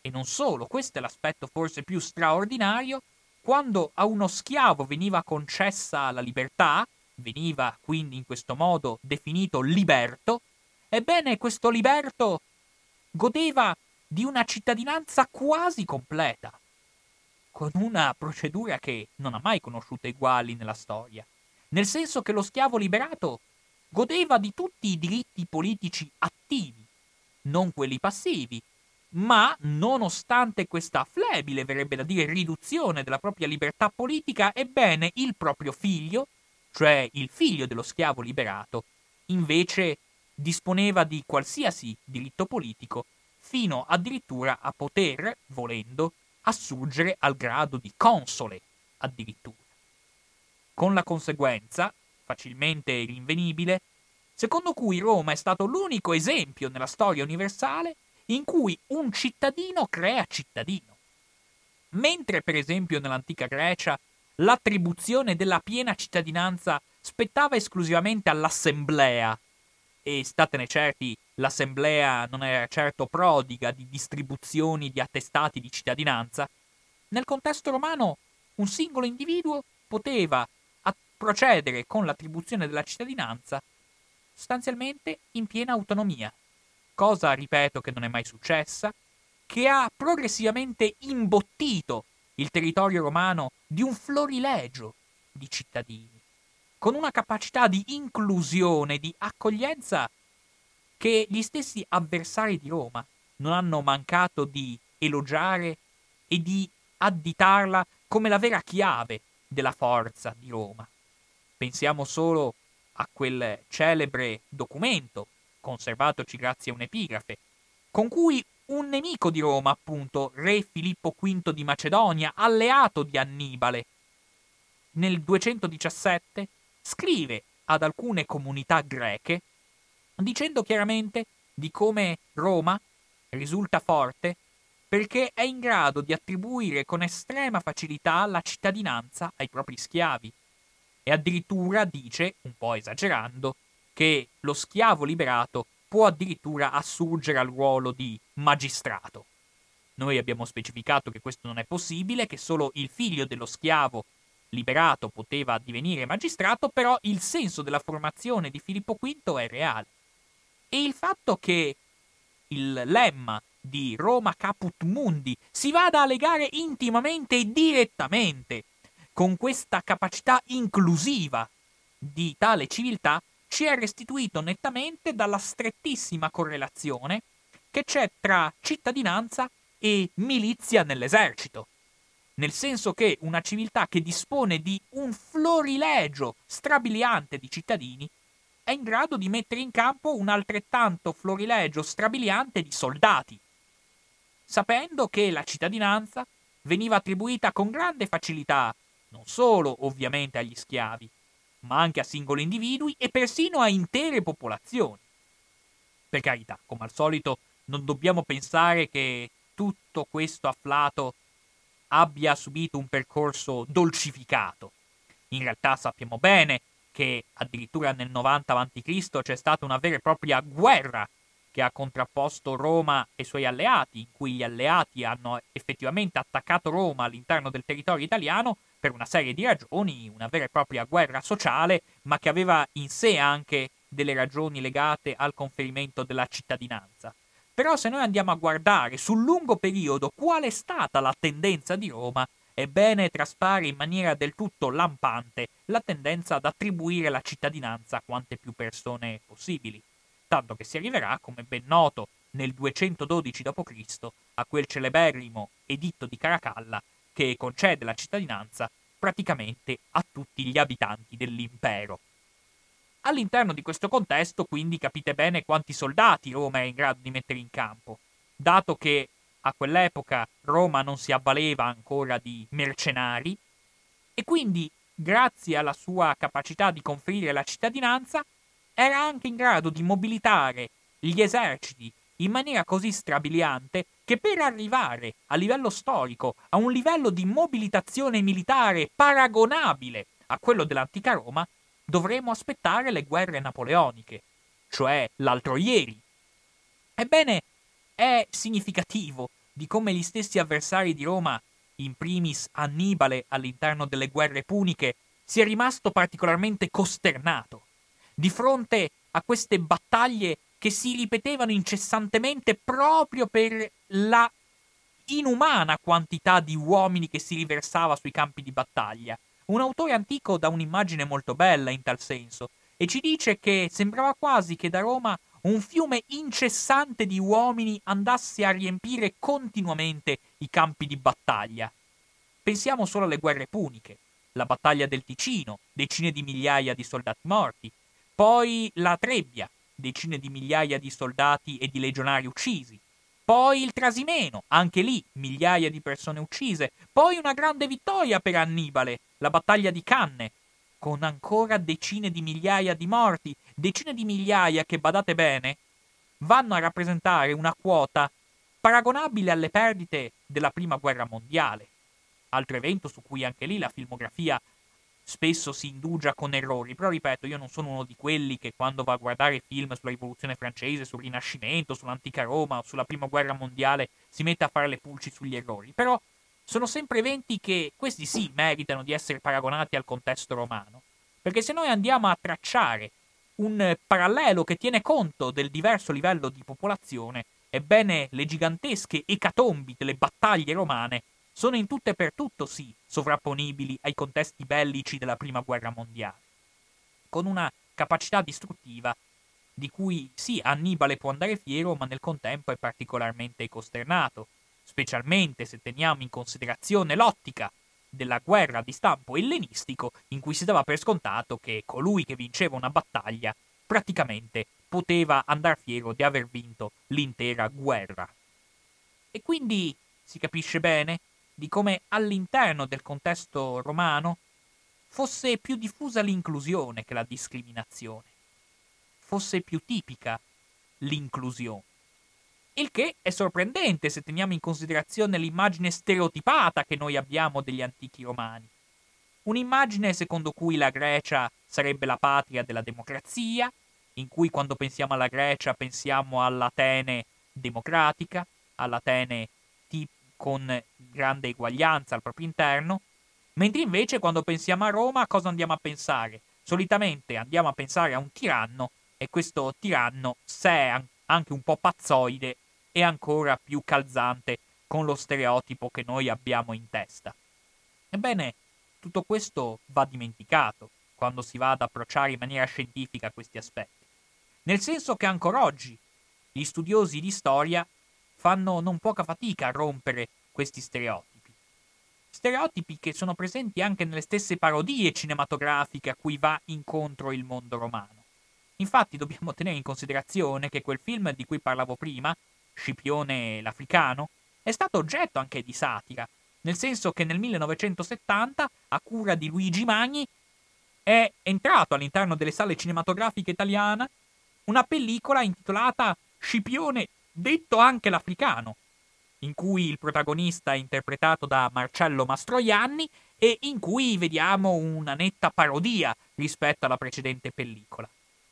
E non solo, questo è l'aspetto forse più straordinario, quando a uno schiavo veniva concessa la libertà, veniva quindi in questo modo definito liberto, ebbene questo liberto godeva di una cittadinanza quasi completa, con una procedura che non ha mai conosciuto eguali nella storia, nel senso che lo schiavo liberato godeva di tutti i diritti politici attivi, non quelli passivi, ma nonostante questa flebile, verrebbe da dire, riduzione della propria libertà politica, ebbene il proprio figlio, cioè il figlio dello schiavo liberato, invece disponeva di qualsiasi diritto politico, fino addirittura a poter, volendo, assurgere al grado di console, addirittura. Con la conseguenza, facilmente rinvenibile, secondo cui Roma è stato l'unico esempio nella storia universale in cui un cittadino crea cittadino. Mentre, per esempio, nell'antica Grecia l'attribuzione della piena cittadinanza spettava esclusivamente all'assemblea, e statene certi, l'assemblea non era certo prodiga di distribuzioni di attestati di cittadinanza, nel contesto romano un singolo individuo poteva procedere con l'attribuzione della cittadinanza sostanzialmente in piena autonomia cosa, ripeto, che non è mai successa, che ha progressivamente imbottito il territorio romano di un florilegio di cittadini, con una capacità di inclusione, di accoglienza che gli stessi avversari di Roma non hanno mancato di elogiare e di additarla come la vera chiave della forza di Roma. Pensiamo solo a quel celebre documento conservatoci grazie a un'epigrafe, con cui un nemico di Roma, appunto, re Filippo V di Macedonia, alleato di Annibale, nel 217 scrive ad alcune comunità greche dicendo chiaramente di come Roma risulta forte perché è in grado di attribuire con estrema facilità la cittadinanza ai propri schiavi. E addirittura dice, un po' esagerando, che lo schiavo liberato può addirittura assurgere al ruolo di magistrato. Noi abbiamo specificato che questo non è possibile, che solo il figlio dello schiavo liberato poteva divenire magistrato, però il senso della formazione di Filippo V è reale. E il fatto che il lemma di Roma Caput Mundi si vada a legare intimamente e direttamente con questa capacità inclusiva di tale civiltà ci è restituito nettamente dalla strettissima correlazione che c'è tra cittadinanza e milizia nell'esercito. Nel senso che una civiltà che dispone di un florilegio strabiliante di cittadini è in grado di mettere in campo un altrettanto florilegio strabiliante di soldati, sapendo che la cittadinanza veniva attribuita con grande facilità non solo ovviamente agli schiavi, ma anche a singoli individui e persino a intere popolazioni. Per carità, come al solito, non dobbiamo pensare che tutto questo afflato abbia subito un percorso dolcificato. In realtà sappiamo bene che addirittura nel 90 a.C. c'è stata una vera e propria guerra che ha contrapposto Roma e i suoi alleati, in cui gli alleati hanno effettivamente attaccato Roma all'interno del territorio italiano per una serie di ragioni, una vera e propria guerra sociale, ma che aveva in sé anche delle ragioni legate al conferimento della cittadinanza. Però se noi andiamo a guardare sul lungo periodo qual è stata la tendenza di Roma, ebbene traspare in maniera del tutto lampante la tendenza ad attribuire la cittadinanza a quante più persone possibili, tanto che si arriverà, come ben noto, nel 212 d.C. a quel celeberrimo editto di Caracalla che concede la cittadinanza praticamente a tutti gli abitanti dell'impero. All'interno di questo contesto, quindi, capite bene quanti soldati Roma è in grado di mettere in campo, dato che a quell'epoca Roma non si avvaleva ancora di mercenari, e quindi, grazie alla sua capacità di conferire la cittadinanza, era anche in grado di mobilitare gli eserciti in maniera così strabiliante che per arrivare a livello storico a un livello di mobilitazione militare paragonabile a quello dell'antica Roma, dovremo aspettare le guerre napoleoniche, cioè l'altro ieri. Ebbene, è significativo di come gli stessi avversari di Roma, in primis Annibale all'interno delle guerre puniche, sia rimasto particolarmente costernato di fronte a queste battaglie che si ripetevano incessantemente proprio per la inumana quantità di uomini che si riversava sui campi di battaglia. Un autore antico dà un'immagine molto bella in tal senso e ci dice che sembrava quasi che da Roma un fiume incessante di uomini andasse a riempire continuamente i campi di battaglia. Pensiamo solo alle guerre puniche, la battaglia del Ticino, decine di migliaia di soldati morti, poi la Trebbia, decine di migliaia di soldati e di legionari uccisi, poi il Trasimeno, anche lì migliaia di persone uccise, poi una grande vittoria per Annibale, la battaglia di Canne, con ancora decine di migliaia di morti, decine di migliaia che, badate bene, vanno a rappresentare una quota paragonabile alle perdite della Prima Guerra Mondiale. Altro evento su cui anche lì la filmografia spesso si indugia con errori, però ripeto, io non sono uno di quelli che quando va a guardare film sulla rivoluzione francese, sul Rinascimento, sull'antica Roma o sulla Prima Guerra Mondiale si mette a fare le pulci sugli errori, però sono sempre eventi che questi sì meritano di essere paragonati al contesto romano. Perché se noi andiamo a tracciare un parallelo che tiene conto del diverso livello di popolazione, ebbene le gigantesche ecatombi delle battaglie romane sono in tutto e per tutto sì sovrapponibili ai contesti bellici della Prima Guerra Mondiale, con una capacità distruttiva di cui sì Annibale può andare fiero, ma nel contempo è particolarmente costernato, specialmente se teniamo in considerazione l'ottica della guerra di stampo ellenistico in cui si dava per scontato che colui che vinceva una battaglia praticamente poteva andar fiero di aver vinto l'intera guerra. E quindi si capisce bene di come all'interno del contesto romano fosse più diffusa l'inclusione che la discriminazione, fosse più tipica l'inclusione. Il che è sorprendente se teniamo in considerazione l'immagine stereotipata che noi abbiamo degli antichi romani. Un'immagine secondo cui la Grecia sarebbe la patria della democrazia, in cui quando pensiamo alla Grecia pensiamo all'Atene democratica, all'Atene tip- con grande eguaglianza al proprio interno, mentre invece quando pensiamo a Roma cosa andiamo a pensare? Solitamente andiamo a pensare a un tiranno e questo tiranno, se è anche un po' pazzoide, e ancora più calzante con lo stereotipo che noi abbiamo in testa. Ebbene, tutto questo va dimenticato quando si va ad approcciare in maniera scientifica questi aspetti, nel senso che ancora oggi gli studiosi di storia fanno non poca fatica a rompere questi stereotipi. Stereotipi che sono presenti anche nelle stesse parodie cinematografiche a cui va incontro il mondo romano. Infatti dobbiamo tenere in considerazione che quel film di cui parlavo prima, Scipione l'Africano, è stato oggetto anche di satira, nel senso che nel 1970, a cura di Luigi Magni, è entrato all'interno delle sale cinematografiche italiane una pellicola intitolata Scipione, detto anche l'Africano, in cui il protagonista è interpretato da Marcello Mastroianni e in cui vediamo una netta parodia rispetto alla precedente pellicola.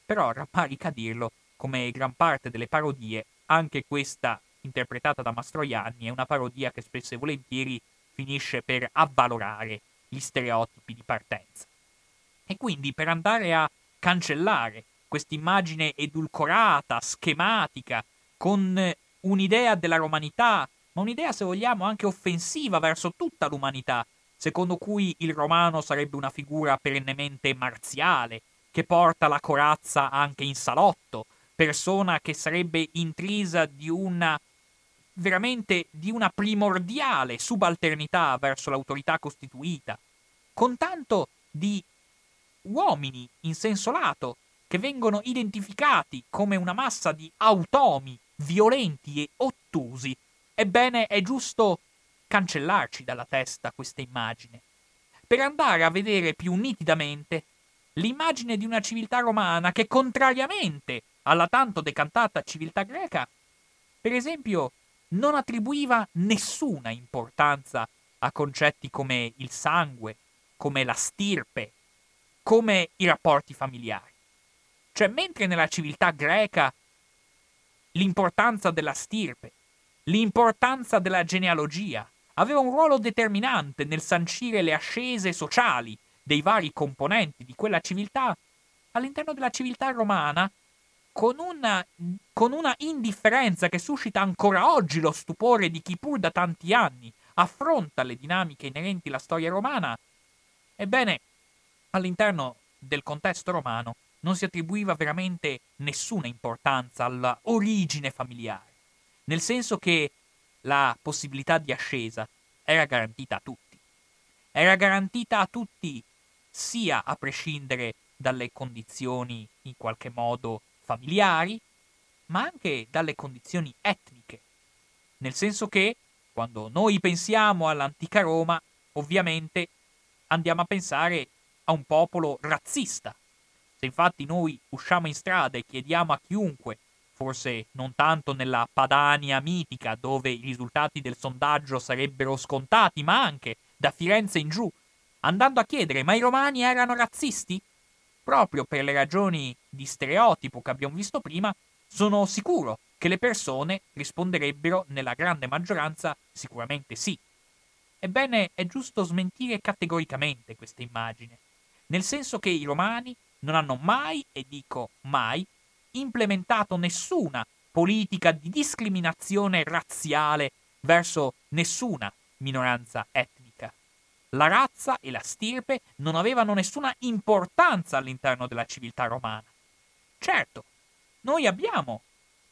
Però rammarica dirlo, come gran parte delle parodie, anche questa interpretata da Mastroianni è una parodia che spesso e volentieri finisce per avvalorare gli stereotipi di partenza. E quindi per andare a cancellare quest'immagine edulcorata, schematica, con un'idea della romanità, ma un'idea se vogliamo anche offensiva verso tutta l'umanità, secondo cui il romano sarebbe una figura perennemente marziale, che porta la corazza anche in salotto, persona che sarebbe intrisa di una veramente di una primordiale subalternità verso l'autorità costituita, con tanto di uomini in senso lato che vengono identificati come una massa di automi violenti e ottusi. Ebbene, è giusto cancellarci dalla testa questa immagine, per andare a vedere più nitidamente l'immagine di una civiltà romana che, contrariamente alla tanto decantata civiltà greca, per esempio, non attribuiva nessuna importanza a concetti come il sangue, come la stirpe, come i rapporti familiari. Cioè, mentre nella civiltà greca l'importanza della stirpe, l'importanza della genealogia. Aveva un ruolo determinante nel sancire le ascese sociali dei vari componenti di quella civiltà, all'interno della civiltà romana, con una, con una indifferenza che suscita ancora oggi lo stupore di chi pur da tanti anni affronta le dinamiche inerenti alla storia romana, ebbene, all'interno del contesto romano non si attribuiva veramente nessuna importanza alla origine familiare, nel senso che la possibilità di ascesa era garantita a tutti. Era garantita a tutti sia a prescindere dalle condizioni in qualche modo familiari, ma anche dalle condizioni etniche. Nel senso che, quando noi pensiamo all'antica Roma, ovviamente andiamo a pensare a un popolo razzista. Se infatti noi usciamo in strada e chiediamo a chiunque, forse non tanto nella Padania mitica dove i risultati del sondaggio sarebbero scontati, ma anche da Firenze in giù, andando a chiedere ma i romani erano razzisti? Proprio per le ragioni di stereotipo che abbiamo visto prima, sono sicuro che le persone risponderebbero nella grande maggioranza sicuramente sì. Ebbene, è giusto smentire categoricamente questa immagine nel senso che i romani non hanno mai, e dico mai, implementato nessuna politica di discriminazione razziale verso nessuna minoranza etnica. La razza e la stirpe non avevano nessuna importanza all'interno della civiltà romana. Certo, noi abbiamo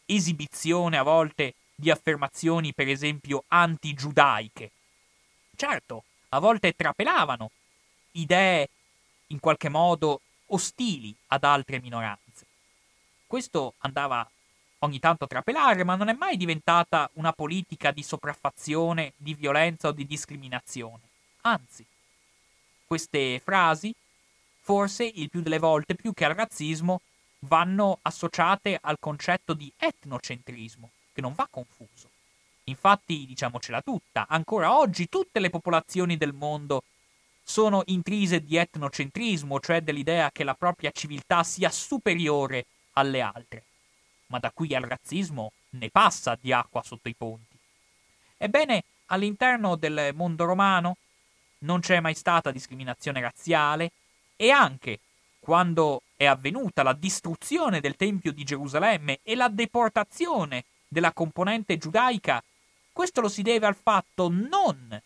esibizione a volte di affermazioni, per esempio, antigiudaiche. Certo, a volte trapelavano idee in qualche modo ostili ad altre minoranze. Questo andava ogni tanto a trapelare, ma non è mai diventata una politica di sopraffazione, di violenza o di discriminazione. Anzi, queste frasi, forse il più delle volte, più che al razzismo, vanno associate al concetto di etnocentrismo, che non va confuso. Infatti, diciamocela tutta, ancora oggi tutte le popolazioni del mondo sono intrise di etnocentrismo, cioè dell'idea che la propria civiltà sia superiore alle altre. Ma da qui al razzismo ne passa di acqua sotto i ponti. Ebbene, all'interno del mondo romano non c'è mai stata discriminazione razziale e anche quando è avvenuta la distruzione del Tempio di Gerusalemme e la deportazione della componente giudaica, questo lo si deve al fatto non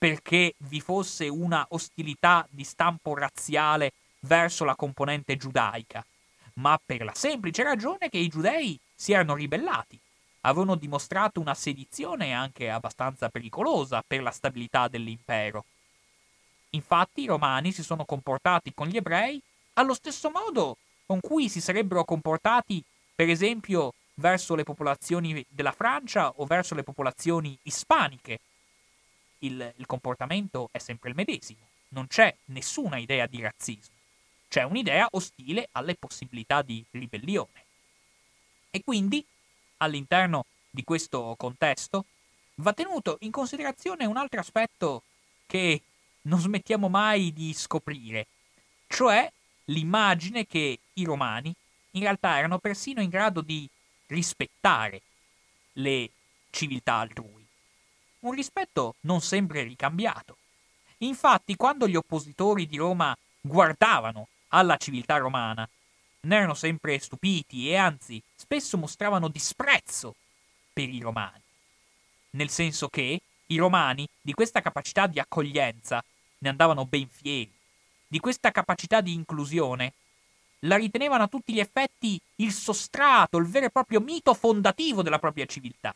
perché vi fosse una ostilità di stampo razziale verso la componente giudaica, ma per la semplice ragione che i giudei si erano ribellati, avevano dimostrato una sedizione anche abbastanza pericolosa per la stabilità dell'impero. Infatti i romani si sono comportati con gli ebrei allo stesso modo con cui si sarebbero comportati, per esempio, verso le popolazioni della Francia o verso le popolazioni ispaniche, il, il comportamento è sempre il medesimo, non c'è nessuna idea di razzismo, c'è un'idea ostile alle possibilità di ribellione. E quindi, all'interno di questo contesto, va tenuto in considerazione un altro aspetto che non smettiamo mai di scoprire, cioè l'immagine che i romani in realtà erano persino in grado di rispettare le civiltà altrui un rispetto non sempre ricambiato. Infatti, quando gli oppositori di Roma guardavano alla civiltà romana, ne erano sempre stupiti e anzi spesso mostravano disprezzo per i romani. Nel senso che i romani di questa capacità di accoglienza ne andavano ben fieri, di questa capacità di inclusione la ritenevano a tutti gli effetti il sostrato, il vero e proprio mito fondativo della propria civiltà.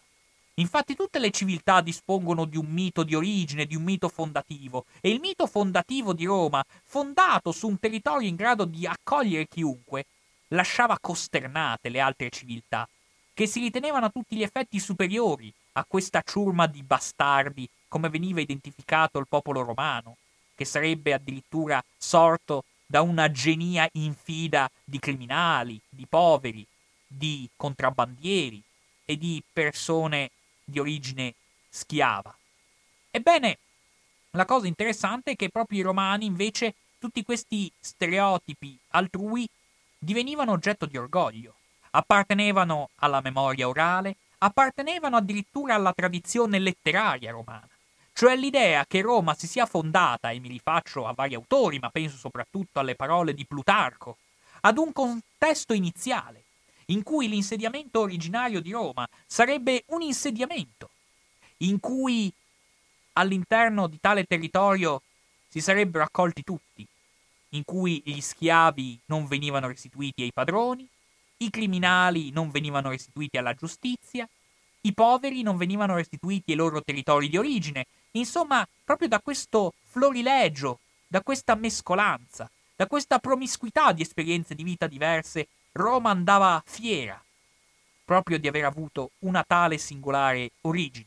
Infatti tutte le civiltà dispongono di un mito di origine, di un mito fondativo, e il mito fondativo di Roma, fondato su un territorio in grado di accogliere chiunque, lasciava costernate le altre civiltà, che si ritenevano a tutti gli effetti superiori a questa ciurma di bastardi, come veniva identificato il popolo romano, che sarebbe addirittura sorto da una genia infida di criminali, di poveri, di contrabbandieri e di persone di origine schiava. Ebbene, la cosa interessante è che proprio i romani, invece, tutti questi stereotipi altrui divenivano oggetto di orgoglio, appartenevano alla memoria orale, appartenevano addirittura alla tradizione letteraria romana, cioè l'idea che Roma si sia fondata, e mi rifaccio a vari autori, ma penso soprattutto alle parole di Plutarco, ad un contesto iniziale, in cui l'insediamento originario di Roma sarebbe un insediamento, in cui all'interno di tale territorio si sarebbero accolti tutti, in cui gli schiavi non venivano restituiti ai padroni, i criminali non venivano restituiti alla giustizia, i poveri non venivano restituiti ai loro territori di origine. Insomma, proprio da questo florilegio, da questa mescolanza, da questa promiscuità di esperienze di vita diverse, Roma andava fiera proprio di aver avuto una tale singolare origine.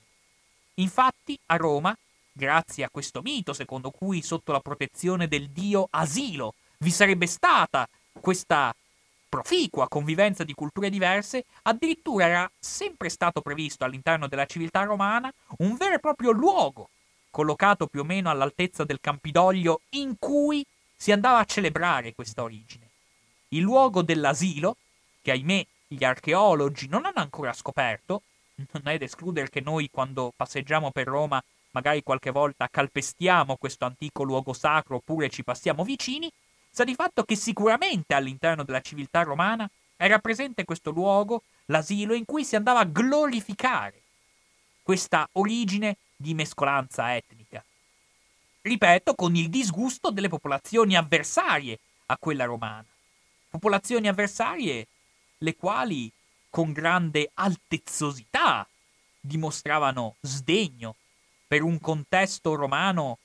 Infatti, a Roma, grazie a questo mito secondo cui sotto la protezione del dio Asilo vi sarebbe stata questa proficua convivenza di culture diverse, addirittura era sempre stato previsto all'interno della civiltà romana un vero e proprio luogo, collocato più o meno all'altezza del Campidoglio, in cui si andava a celebrare questa origine. Il luogo dell'asilo, che ahimè gli archeologi non hanno ancora scoperto, non è da escludere che noi quando passeggiamo per Roma magari qualche volta calpestiamo questo antico luogo sacro oppure ci passiamo vicini, sta di fatto che sicuramente all'interno della civiltà romana era presente questo luogo, l'asilo, in cui si andava a glorificare questa origine di mescolanza etnica. Ripeto, con il disgusto delle popolazioni avversarie a quella romana. Popolazioni avversarie le quali con grande altezzosità dimostravano sdegno per un contesto romano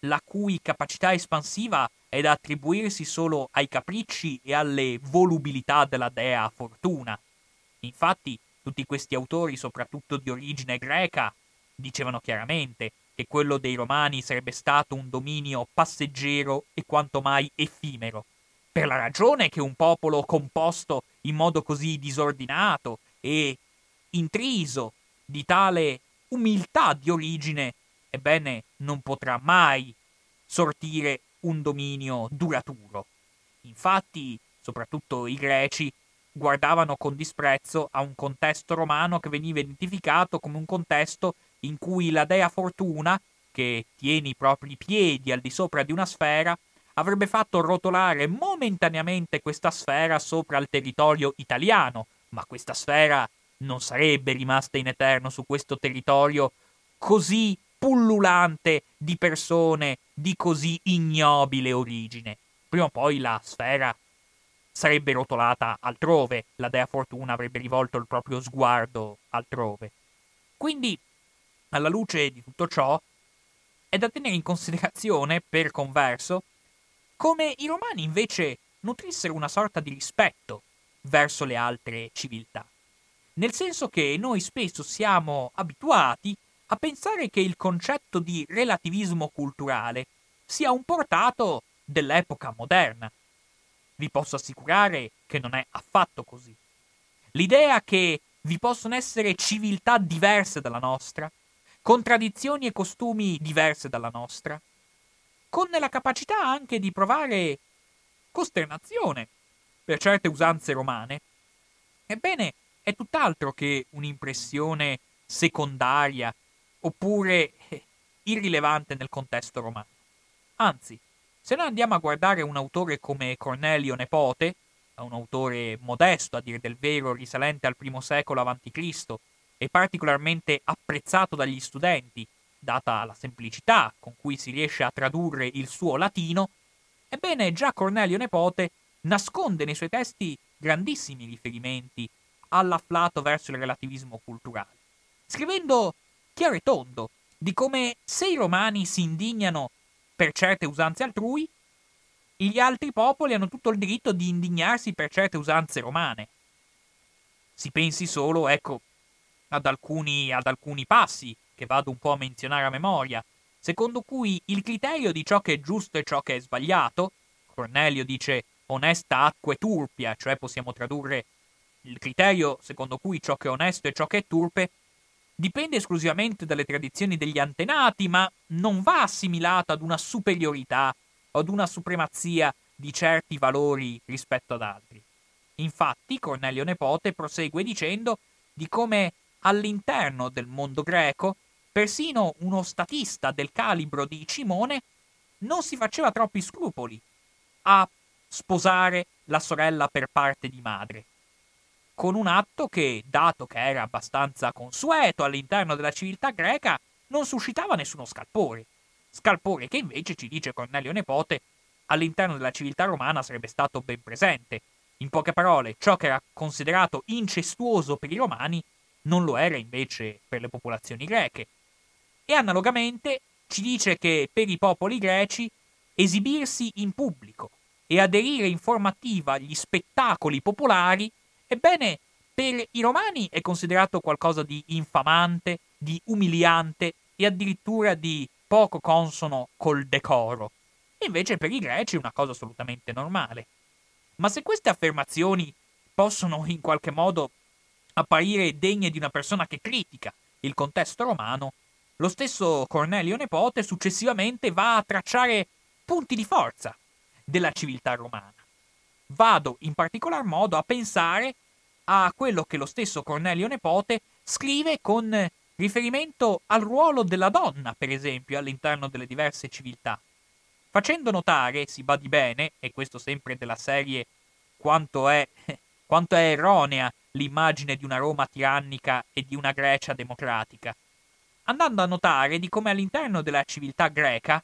la cui capacità espansiva è da attribuirsi solo ai capricci e alle volubilità della dea Fortuna. Infatti, tutti questi autori, soprattutto di origine greca, dicevano chiaramente che quello dei romani sarebbe stato un dominio passeggero e quanto mai effimero, per la ragione che un popolo composto in modo così disordinato e intriso di tale umiltà di origine, ebbene, non potrà mai sortire un dominio duraturo. Infatti, soprattutto i greci guardavano con disprezzo a un contesto romano che veniva identificato come un contesto in cui la dea Fortuna, che tiene i propri piedi al di sopra di una sfera, avrebbe fatto rotolare momentaneamente questa sfera sopra il territorio italiano, ma questa sfera non sarebbe rimasta in eterno su questo territorio così pullulante di persone di così ignobile origine. Prima o poi la sfera sarebbe rotolata altrove, la dea Fortuna avrebbe rivolto il proprio sguardo altrove. Quindi, alla luce di tutto ciò, è da tenere in considerazione, per converso, come i romani invece nutrissero una sorta di rispetto verso le altre civiltà. Nel senso che noi spesso siamo abituati a pensare che il concetto di relativismo culturale sia un portato dell'epoca moderna. Vi posso assicurare che non è affatto così. L'idea che vi possono essere civiltà diverse dalla nostra, con tradizioni e costumi diverse dalla nostra, con la capacità anche di provare costernazione per certe usanze romane, ebbene è tutt'altro che un'impressione secondaria oppure eh, irrilevante nel contesto romano. Anzi, se noi andiamo a guardare un autore come Cornelio Nepote, un autore modesto a dire del vero, risalente al primo secolo a.C. e particolarmente apprezzato dagli studenti, data la semplicità con cui si riesce a tradurre il suo latino, ebbene già Cornelio Nepote nasconde nei suoi testi grandissimi riferimenti all'afflato verso il relativismo culturale, scrivendo chiaro e tondo di come se i romani si indignano per certe usanze altrui, gli altri popoli hanno tutto il diritto di indignarsi per certe usanze romane. Si pensi solo, ecco, ad alcuni, ad alcuni passi che vado un po' a menzionare a memoria, secondo cui il criterio di ciò che è giusto e ciò che è sbagliato, Cornelio dice onesta acqua e turpia, cioè possiamo tradurre il criterio secondo cui ciò che è onesto e ciò che è turpe, dipende esclusivamente dalle tradizioni degli antenati, ma non va assimilato ad una superiorità o ad una supremazia di certi valori rispetto ad altri. Infatti, Cornelio Nepote prosegue dicendo di come all'interno del mondo greco persino uno statista del calibro di Cimone non si faceva troppi scrupoli a sposare la sorella per parte di madre, con un atto che, dato che era abbastanza consueto all'interno della civiltà greca, non suscitava nessuno scalpore. Scalpore che invece, ci dice Cornelio Nepote, all'interno della civiltà romana sarebbe stato ben presente. In poche parole, ciò che era considerato incestuoso per i romani non lo era invece per le popolazioni greche. E analogamente ci dice che per i popoli greci esibirsi in pubblico e aderire in formativa agli spettacoli popolari, ebbene, per i romani è considerato qualcosa di infamante, di umiliante e addirittura di poco consono col decoro. Invece per i greci è una cosa assolutamente normale. Ma se queste affermazioni possono in qualche modo apparire degne di una persona che critica il contesto romano, lo stesso Cornelio Nepote successivamente va a tracciare punti di forza della civiltà romana. Vado in particolar modo a pensare a quello che lo stesso Cornelio Nepote scrive con riferimento al ruolo della donna, per esempio, all'interno delle diverse civiltà, facendo notare, si badi bene, e questo sempre della serie quanto è, quanto è erronea l'immagine di una Roma tirannica e di una Grecia democratica, andando a notare di come all'interno della civiltà greca,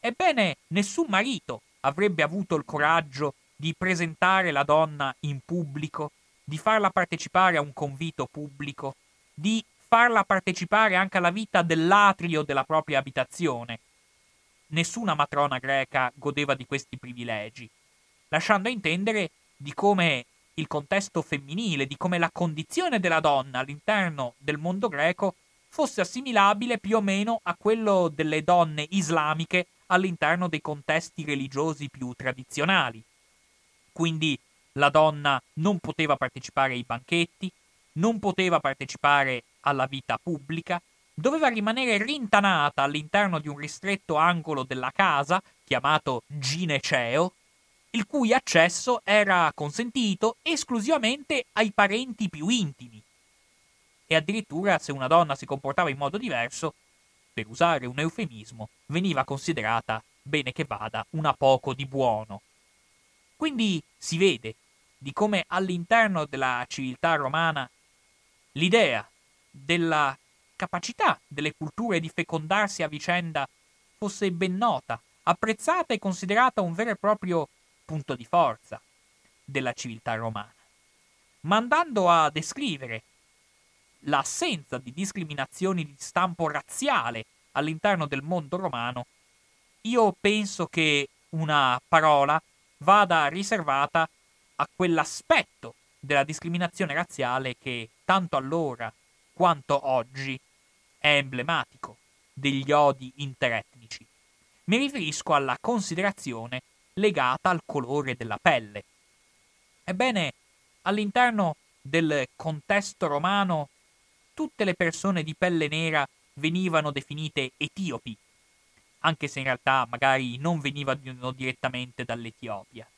ebbene, nessun marito avrebbe avuto il coraggio di presentare la donna in pubblico, di farla partecipare a un convito pubblico, di farla partecipare anche alla vita dell'atrio della propria abitazione. Nessuna matrona greca godeva di questi privilegi, lasciando intendere di come il contesto femminile, di come la condizione della donna all'interno del mondo greco fosse assimilabile più o meno a quello delle donne islamiche all'interno dei contesti religiosi più tradizionali. Quindi la donna non poteva partecipare ai banchetti, non poteva partecipare alla vita pubblica, doveva rimanere rintanata all'interno di un ristretto angolo della casa, chiamato gineceo, il cui accesso era consentito esclusivamente ai parenti più intimi. E addirittura se una donna si comportava in modo diverso, per usare un eufemismo, veniva considerata, bene che vada, una poco di buono. Quindi si vede di come all'interno della civiltà romana l'idea della capacità delle culture di fecondarsi a vicenda fosse ben nota, apprezzata e considerata un vero e proprio punto di forza della civiltà romana. Ma andando a descrivere l'assenza di discriminazioni di stampo razziale all'interno del mondo romano, io penso che una parola vada riservata a quell'aspetto della discriminazione razziale che tanto allora quanto oggi è emblematico degli odi interetnici. Mi riferisco alla considerazione legata al colore della pelle. Ebbene, all'interno del contesto romano, tutte le persone di pelle nera venivano definite etiopi, anche se in realtà magari non venivano direttamente dall'Etiopia.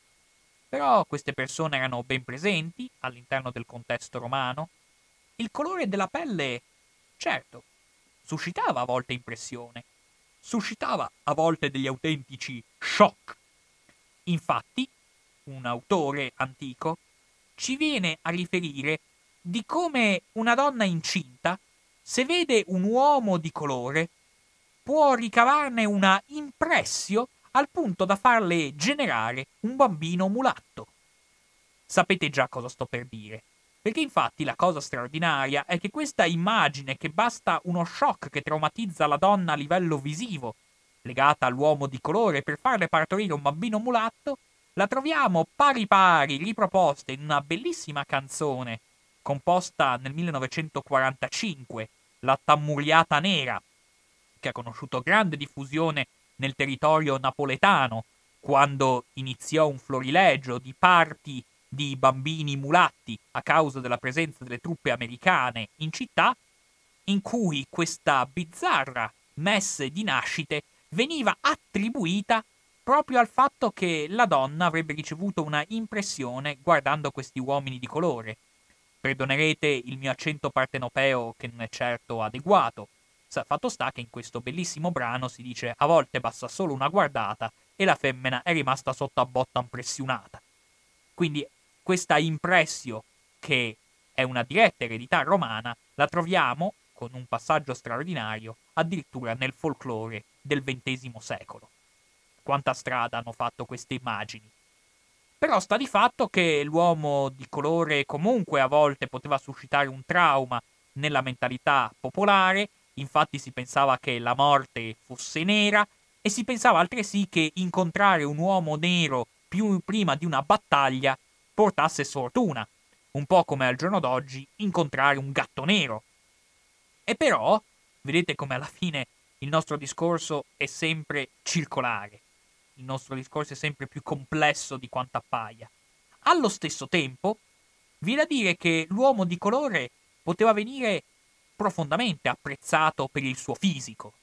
Però queste persone erano ben presenti all'interno del contesto romano. Il colore della pelle, certo, suscitava a volte impressione, suscitava a volte degli autentici shock Infatti, un autore antico ci viene a riferire di come una donna incinta, se vede un uomo di colore, può ricavarne una impressio al punto da farle generare un bambino mulatto. Sapete già cosa sto per dire. Perché infatti la cosa straordinaria è che questa immagine che basta uno shock che traumatizza la donna a livello visivo legata all'uomo di colore per farle partorire un bambino mulatto, la troviamo pari pari riproposta in una bellissima canzone composta nel 1945, La Tammuriata Nera, che ha conosciuto grande diffusione nel territorio napoletano quando iniziò un florilegio di parti di bambini mulatti a causa della presenza delle truppe americane in città, in cui questa bizzarra messe di nascite veniva attribuita proprio al fatto che la donna avrebbe ricevuto una impressione guardando questi uomini di colore. Perdonerete il mio accento partenopeo che non è certo adeguato, Fatto sta che in questo bellissimo brano si dice a volte basta solo una guardata e la femmina è rimasta sotto a botta impressionata. Quindi questa impressio che è una diretta eredità romana la troviamo, con un passaggio straordinario, addirittura nel folklore del XX secolo. Quanta strada hanno fatto queste immagini. Però sta di fatto che l'uomo di colore comunque a volte poteva suscitare un trauma nella mentalità popolare, infatti si pensava che la morte fosse nera e si pensava altresì che incontrare un uomo nero più prima di una battaglia portasse sfortuna, un po' come al giorno d'oggi incontrare un gatto nero. E però, vedete come alla fine il nostro discorso è sempre circolare, il nostro discorso è sempre più complesso di quanto appaia. Allo stesso tempo, vi da dire che l'uomo di colore poteva venire profondamente apprezzato per il suo fisico.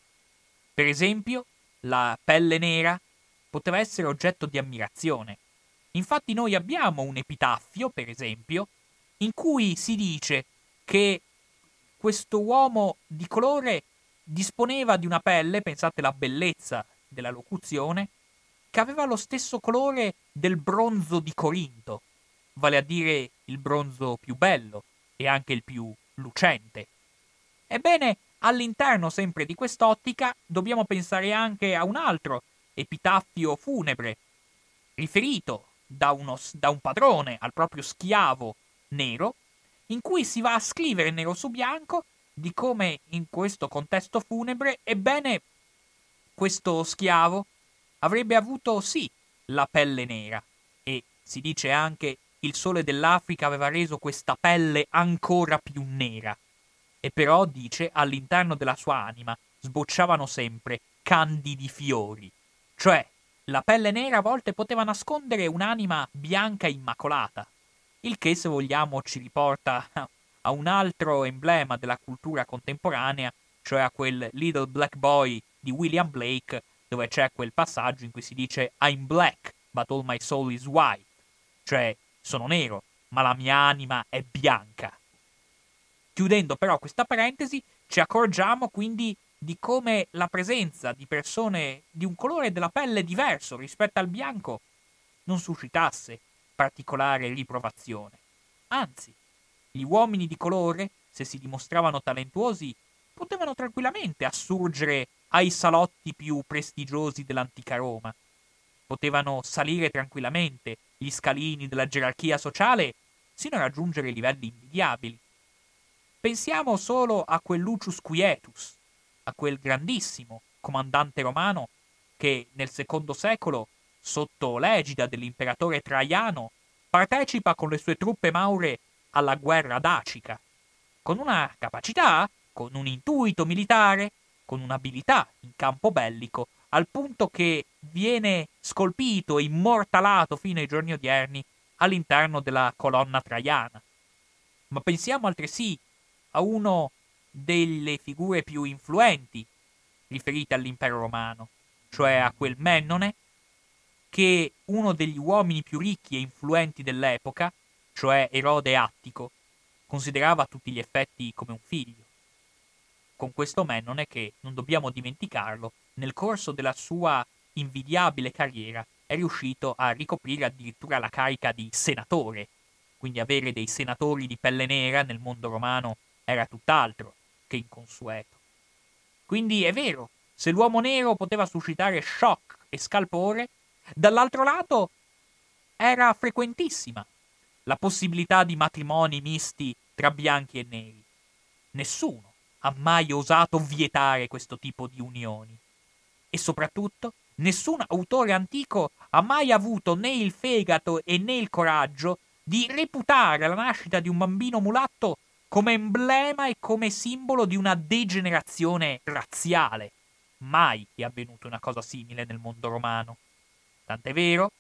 Per esempio, la pelle nera poteva essere oggetto di ammirazione. Infatti noi abbiamo un epitaffio, per esempio, in cui si dice che questo uomo di colore disponeva di una pelle, pensate la bellezza della locuzione, che aveva lo stesso colore del bronzo di Corinto, vale a dire il bronzo più bello e anche il più lucente. Ebbene, all'interno sempre di quest'ottica dobbiamo pensare anche a un altro epitaffio funebre, riferito da, uno, da un padrone al proprio schiavo nero, in cui si va a scrivere nero su bianco di come in questo contesto funebre, ebbene, questo schiavo avrebbe avuto sì la pelle nera e si dice anche il sole dell'Africa aveva reso questa pelle ancora più nera. E però, dice, all'interno della sua anima sbocciavano sempre candidi fiori. Cioè, la pelle nera a volte poteva nascondere un'anima bianca immacolata, il che se vogliamo ci riporta a un altro emblema della cultura contemporanea, cioè a quel Little Black Boy di William Blake, dove c'è quel passaggio in cui si dice I'm black, but all my soul is white, cioè sono nero, ma la mia anima è bianca. Chiudendo però questa parentesi, ci accorgiamo quindi di come la presenza di persone di un colore della pelle diverso rispetto al bianco non suscitasse particolare riprovazione. Anzi, gli uomini di colore, se si dimostravano talentuosi, potevano tranquillamente assurgere ai salotti più prestigiosi dell'antica Roma. Potevano salire tranquillamente gli scalini della gerarchia sociale sino a raggiungere livelli invidiabili. Pensiamo solo a quel Lucius Quietus, a quel grandissimo comandante romano che nel secondo secolo sotto l'egida dell'imperatore Traiano, partecipa con le sue truppe maure alla guerra dacica, con una capacità, con un intuito militare, con un'abilità in campo bellico, al punto che viene scolpito e immortalato fino ai giorni odierni all'interno della colonna traiana. Ma pensiamo altresì a uno delle figure più influenti riferite all'impero romano, cioè a quel Mennone che uno degli uomini più ricchi e influenti dell'epoca, cioè Erode Attico, considerava a tutti gli effetti come un figlio. Con questo Mennone che, non dobbiamo dimenticarlo, nel corso della sua invidiabile carriera è riuscito a ricoprire addirittura la carica di senatore, quindi avere dei senatori di pelle nera nel mondo romano era tutt'altro che inconsueto. Quindi è vero, se l'uomo nero poteva suscitare shock e scalpore, Dall'altro lato era frequentissima la possibilità di matrimoni misti tra bianchi e neri. Nessuno ha mai osato vietare questo tipo di unioni. E soprattutto, nessun autore antico ha mai avuto né il fegato e né il coraggio di reputare la nascita di un bambino mulatto come emblema e come simbolo di una degenerazione razziale. Mai è avvenuta una cosa simile nel mondo romano. Tant'è vero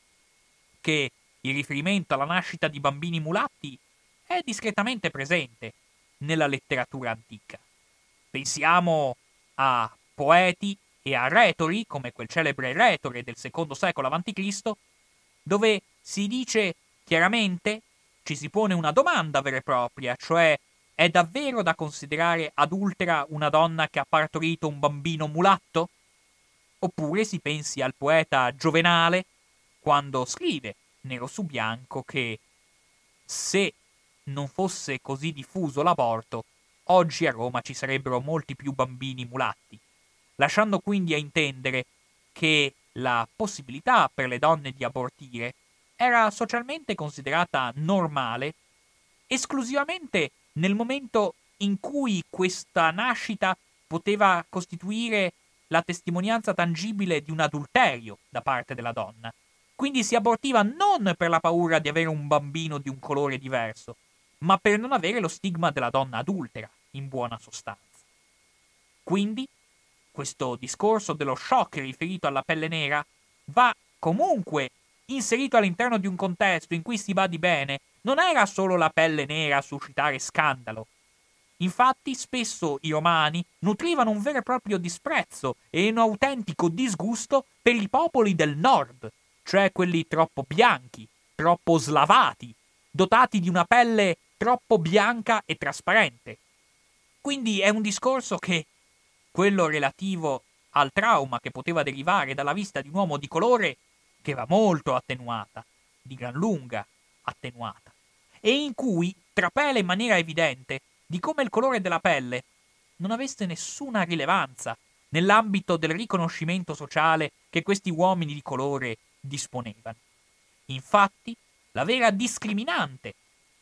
che il riferimento alla nascita di bambini mulatti è discretamente presente nella letteratura antica. Pensiamo a poeti e a retori, come quel celebre retore del secondo secolo a.C., dove si dice chiaramente, ci si pone una domanda vera e propria, cioè È davvero da considerare adultera una donna che ha partorito un bambino mulatto? Oppure si pensi al poeta Giovenale quando scrive nero su bianco che se non fosse così diffuso l'aborto, oggi a Roma ci sarebbero molti più bambini mulatti, lasciando quindi a intendere che la possibilità per le donne di abortire era socialmente considerata normale esclusivamente nel momento in cui questa nascita poteva costituire la testimonianza tangibile di un adulterio da parte della donna. Quindi si abortiva non per la paura di avere un bambino di un colore diverso, ma per non avere lo stigma della donna adultera, in buona sostanza. Quindi, questo discorso dello shock riferito alla pelle nera va comunque inserito all'interno di un contesto in cui si badi bene, non era solo la pelle nera a suscitare scandalo. Infatti, spesso i romani nutrivano un vero e proprio disprezzo e un autentico disgusto per i popoli del nord, cioè quelli troppo bianchi, troppo slavati, dotati di una pelle troppo bianca e trasparente. Quindi è un discorso che, quello relativo al trauma che poteva derivare dalla vista di un uomo di colore, che va molto attenuata, di gran lunga attenuata, e in cui trapela in maniera evidente di come il colore della pelle non avesse nessuna rilevanza nell'ambito del riconoscimento sociale che questi uomini di colore disponevano. Infatti, la vera discriminante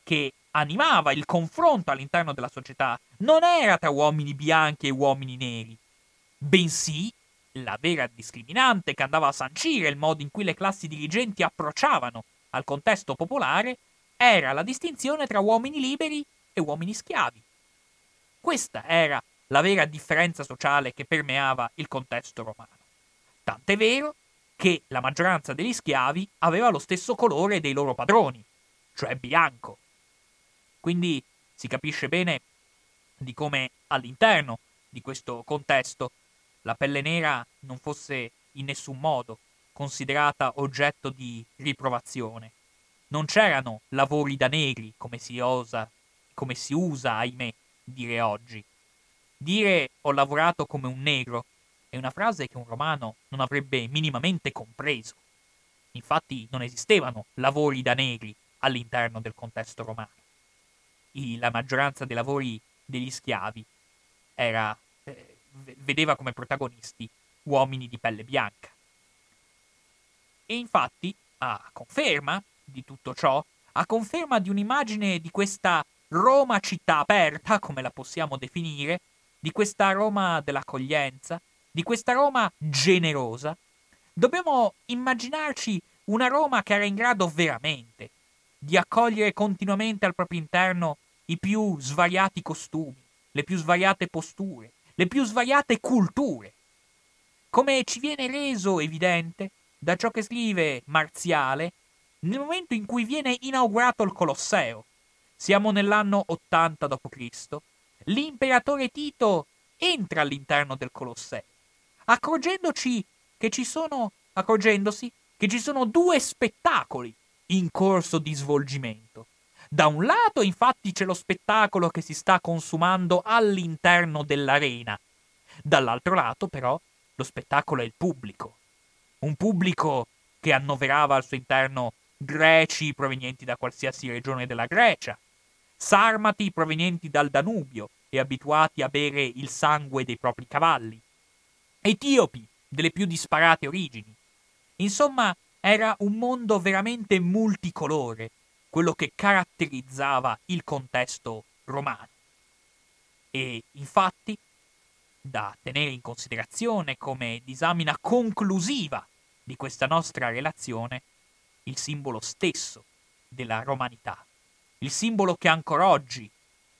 che animava il confronto all'interno della società non era tra uomini bianchi e uomini neri, bensì la vera discriminante che andava a sancire il modo in cui le classi dirigenti approcciavano al contesto popolare era la distinzione tra uomini liberi e uomini schiavi. Questa era la vera differenza sociale che permeava il contesto romano. Tant'è vero che la maggioranza degli schiavi aveva lo stesso colore dei loro padroni, cioè bianco. Quindi si capisce bene di come all'interno di questo contesto la pelle nera non fosse in nessun modo considerata oggetto di riprovazione. Non c'erano lavori da negri, come si osa, come si usa, ahimè, dire oggi. Dire ho lavorato come un negro è una frase che un romano non avrebbe minimamente compreso. Infatti non esistevano lavori da negri all'interno del contesto romano. I, la maggioranza dei lavori degli schiavi era, eh, vedeva come protagonisti uomini di pelle bianca. E infatti, a conferma di tutto ciò, a conferma di un'immagine di questa Roma città aperta, come la possiamo definire, di questa Roma dell'accoglienza, di questa Roma generosa, dobbiamo immaginarci una Roma che era in grado veramente di accogliere continuamente al proprio interno i più svariati costumi, le più svariate posture, le più svariate culture. Come ci viene reso evidente da ciò che scrive Marziale nel momento in cui viene inaugurato il Colosseo. Siamo nell'anno 80 d.C. L'imperatore Tito entra all'interno del Colosseo accorgendoci che ci sono, accorgendosi che ci sono due spettacoli in corso di svolgimento. Da un lato, infatti, c'è lo spettacolo che si sta consumando all'interno dell'arena. Dall'altro lato, però, lo spettacolo è il pubblico. Un pubblico che annoverava al suo interno greci provenienti da qualsiasi regione della Grecia, sarmati provenienti dal Danubio e abituati a bere il sangue dei propri cavalli, etiopi delle più disparate origini. Insomma, era un mondo veramente multicolore, quello che caratterizzava il contesto romano. E infatti, da tenere in considerazione come disamina conclusiva di questa nostra relazione, il simbolo stesso della romanità, il simbolo che ancora oggi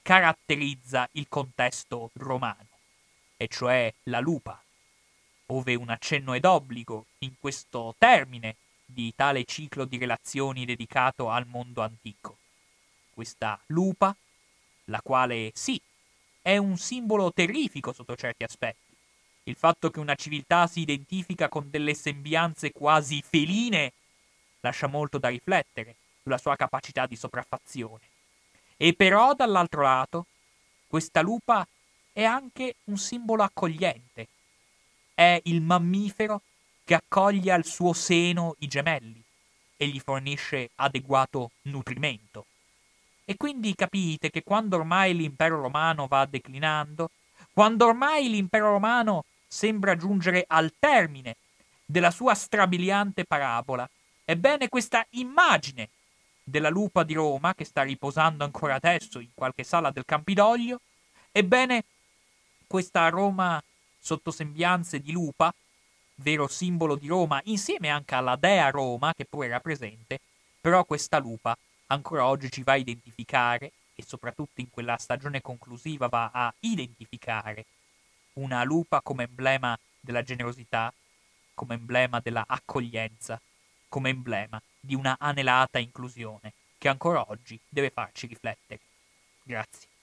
caratterizza il contesto romano, e cioè la lupa, ove un accenno è d'obbligo in questo termine di tale ciclo di relazioni dedicato al mondo antico. Questa lupa, la quale sì, è un simbolo terrifico sotto certi aspetti. Il fatto che una civiltà si identifica con delle sembianze quasi feline lascia molto da riflettere sulla sua capacità di sopraffazione. E però, dall'altro lato, Questa lupa è anche un simbolo accogliente. È il mammifero che accoglie al suo seno i gemelli e gli fornisce adeguato nutrimento. E quindi capite che quando ormai l'impero romano va declinando, quando ormai l'impero romano sembra giungere al termine della sua strabiliante parabola, ebbene questa immagine della lupa di Roma, che sta riposando ancora adesso in qualche sala del Campidoglio, ebbene questa Roma sotto sembianze di lupa, vero simbolo di Roma, insieme anche alla dea Roma, che pure era presente, però questa lupa ancora oggi ci va a identificare, e soprattutto in quella stagione conclusiva va a identificare una lupa come emblema della generosità, come emblema della accoglienza, come emblema di una anelata inclusione che ancora oggi deve farci riflettere. Grazie.